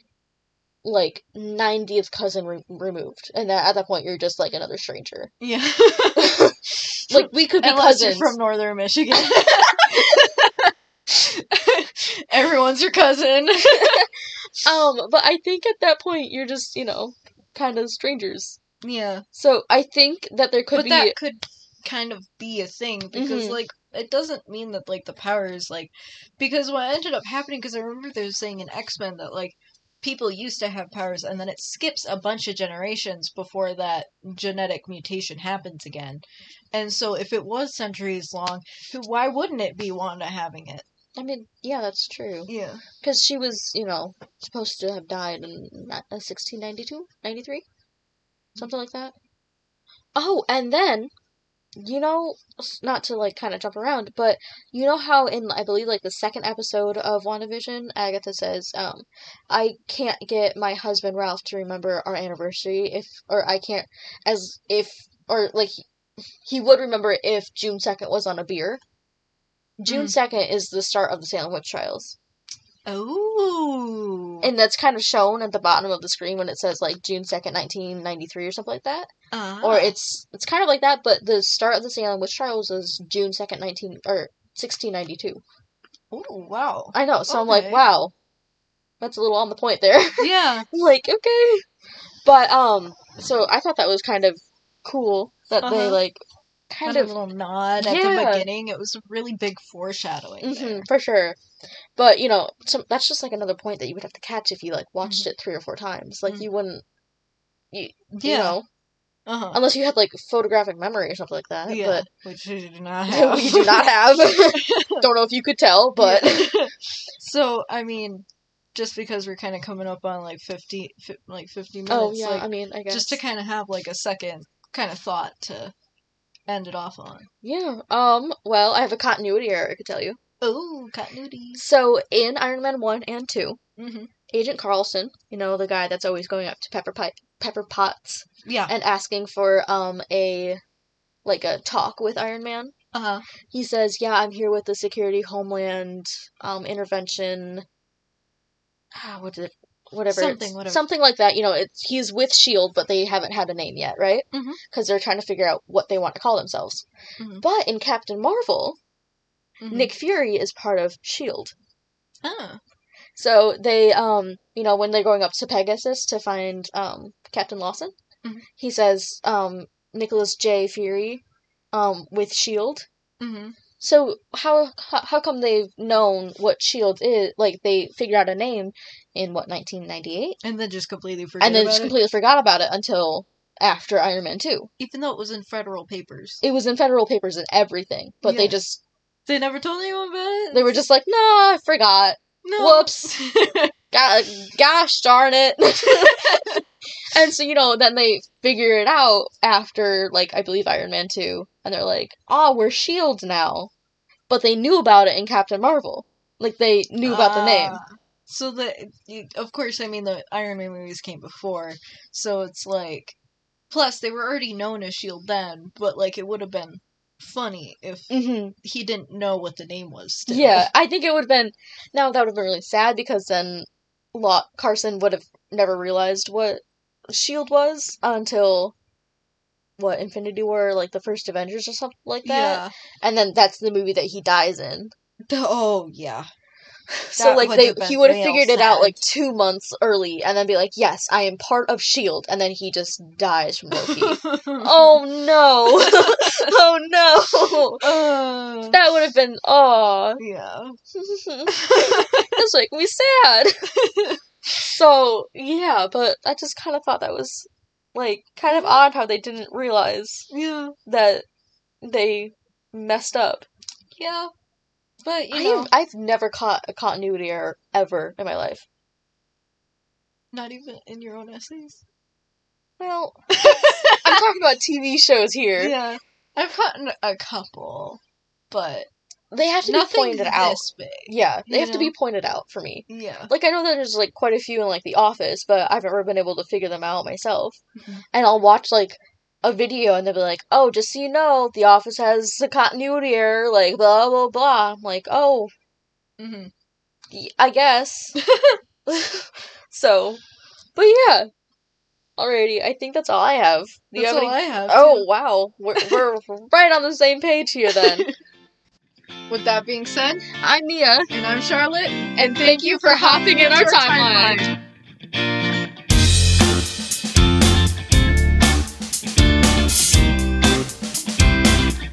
Speaker 1: like 90th cousin re- removed. And that, at that point you're just like another stranger.
Speaker 2: Yeah. [LAUGHS] [LAUGHS]
Speaker 1: Like we could be
Speaker 2: Unless you're
Speaker 1: cousins.
Speaker 2: from northern Michigan. [LAUGHS] [LAUGHS] Everyone's your cousin. [LAUGHS]
Speaker 1: um, but I think at that point you're just, you know, kind of strangers.
Speaker 2: yeah.
Speaker 1: So I think that there could
Speaker 2: but
Speaker 1: be
Speaker 2: that could kind of be a thing because
Speaker 1: Mhm.
Speaker 2: like it doesn't mean that like the powers like because what ended up happening because I remember they were saying in X-Men that like people used to have powers and then it skips a bunch of generations before that genetic mutation happens again. And so if it was centuries long, why wouldn't it be Wanda having it?
Speaker 1: I mean, yeah, that's true.
Speaker 2: Yeah.
Speaker 1: Because she was, you know, supposed to have died in ni- uh, 1692? 93? Something like that. Oh, and then, you know, not to like kind of jump around, but you know how in, I believe, like the second episode of WandaVision, Agatha says, um, I can't get my husband Ralph to remember our anniversary if, or I can't, as if, or like, he, would remember if June 2nd was on a beer. June
Speaker 2: Mhm.
Speaker 1: 2nd is the start of the Salem witch trials.
Speaker 2: Oh.
Speaker 1: And that's kind of shown at the bottom of the screen when it says like June second, nineteen ninety three, or something like that.
Speaker 2: Ah.
Speaker 1: Or it's it's kind of like that, but the start of the Salem witch trials is June second, nineteen or sixteen ninety two.
Speaker 2: Oh wow.
Speaker 1: I know, so I'm like, wow, that's a little on the point there. [LAUGHS]
Speaker 2: Yeah.
Speaker 1: Like, okay, but um, so I thought that was kind of cool that they
Speaker 2: Uh-huh.
Speaker 1: like kind
Speaker 2: Had a
Speaker 1: of
Speaker 2: little nod at the beginning. It was a really big foreshadowing. there.
Speaker 1: hmm for sure. But you know, some that's just like another point that you would have to catch if you like watched it three or four times. Like
Speaker 2: Mhm.
Speaker 1: you wouldn't, you,
Speaker 2: Yeah.
Speaker 1: you know,
Speaker 2: Uh-huh.
Speaker 1: unless you had like photographic memory or something like that.
Speaker 2: yeah.
Speaker 1: But
Speaker 2: Which we [LAUGHS] do not have.
Speaker 1: we do not have. Don't know if you could tell, but
Speaker 2: Yeah. [LAUGHS] so I mean, just because we're kind of coming up on like fifty, fi- like fifty minutes,
Speaker 1: oh yeah,
Speaker 2: like,
Speaker 1: I mean, I guess
Speaker 2: just to kind of have like a second kind of thought to end it off on.
Speaker 1: yeah. Um. Well, I have a continuity error. I could tell you.
Speaker 2: Oh, continuity.
Speaker 1: So in Iron Man one and two,
Speaker 2: hmm
Speaker 1: Agent Carlson, you know the guy that's always going up to Pepper Pi- Pepper Potts
Speaker 2: Yeah.
Speaker 1: and asking for um a like a talk with Iron Man.
Speaker 2: Uh huh.
Speaker 1: He says, "Yeah, I'm here with the Security Homeland um intervention. Ah, [SIGHS] what did whatever
Speaker 2: Something, whatever.
Speaker 1: something like that. You know, it's he's with Shield, but they haven't had a name yet, right?
Speaker 2: Mhm.
Speaker 1: Because they're trying to figure out what they want to call themselves.
Speaker 2: Mhm.
Speaker 1: But in Captain Marvel,
Speaker 2: Mhm.
Speaker 1: Nick Fury is part of Shield.
Speaker 2: Ah.
Speaker 1: So they, um, you know, when they're going up to Pegasus to find um Captain Lawson,
Speaker 2: Mhm.
Speaker 1: he says, um, Nicholas J. Fury, um, with Shield.
Speaker 2: hmm
Speaker 1: So how, how how come they've known what Shield is? Like they figured out a name in what 1998,
Speaker 2: And then just completely forget
Speaker 1: and then just
Speaker 2: it.
Speaker 1: completely forgot about it until after Iron Man 2.
Speaker 2: Even though it was in federal papers.
Speaker 1: It was in federal papers and everything, but they just
Speaker 2: They never told anyone about it.
Speaker 1: They were just like, nah, I forgot.
Speaker 2: no.
Speaker 1: Whoops. [LAUGHS] Gosh darn it. [LAUGHS] and so, you know, then they figure it out after, like, I believe Iron Man 2. And they're like, oh, we're S.H.I.E.L.D. now. But they knew about it in Captain Marvel. Like, they knew about the name.
Speaker 2: Ah. So the of course, I mean the Iron Man movies came before, so it's like. Plus, they were already known as Shield then, but like it would have been funny if
Speaker 1: hmm
Speaker 2: he didn't know what the name was. Still.
Speaker 1: Yeah, I think it would have been. Now, that would have been really sad because then Lot Carson would have never realized what S.H.I.E.L.D. Was until. What, Infinity War, like the first Avengers or something like that?
Speaker 2: Yeah.
Speaker 1: And then that's the movie that he dies in.
Speaker 2: Oh yeah. [LAUGHS]
Speaker 1: So like they he would have figured it out like two months early and then be like, Yes, I am part of Shield and then he just dies from Loki. [LAUGHS] oh no. [LAUGHS] oh no.
Speaker 2: Uh,
Speaker 1: That would have been aw.
Speaker 2: yeah.
Speaker 1: That's like we sad. so yeah, but I just kind of thought that was like kind of odd how they didn't realize
Speaker 2: yeah.
Speaker 1: that they messed up.
Speaker 2: Yeah. But you
Speaker 1: I
Speaker 2: know,
Speaker 1: have, I've never caught a continuity error ever in my life.
Speaker 2: not even in your own essays.
Speaker 1: Well, [LAUGHS] I'm talking about TV shows here.
Speaker 2: Yeah. I've caught a couple, but
Speaker 1: They have to be pointed out.
Speaker 2: big.
Speaker 1: Yeah, they
Speaker 2: you
Speaker 1: have to
Speaker 2: know?
Speaker 1: be pointed out for me.
Speaker 2: Yeah.
Speaker 1: Like I know that there's like quite a few in like The Office, but I've never been able to figure them out myself.
Speaker 2: Mhm.
Speaker 1: And I'll watch like a video and they'll be like, "Oh, just so you know, The Office has a continuity error, like blah blah blah." I'm like, "Oh,
Speaker 2: hmm
Speaker 1: y- I guess." [LAUGHS] so, but yeah. Alrighty, I think that's all I have. Do you
Speaker 2: That's
Speaker 1: have
Speaker 2: all
Speaker 1: any?
Speaker 2: I have.
Speaker 1: Oh
Speaker 2: too.
Speaker 1: wow, we're we're [LAUGHS] right on the same page here then. [LAUGHS]
Speaker 2: With that being said,
Speaker 1: I'm Mia,
Speaker 2: and I'm Charlotte.
Speaker 1: and thank you for hopping in our timeline.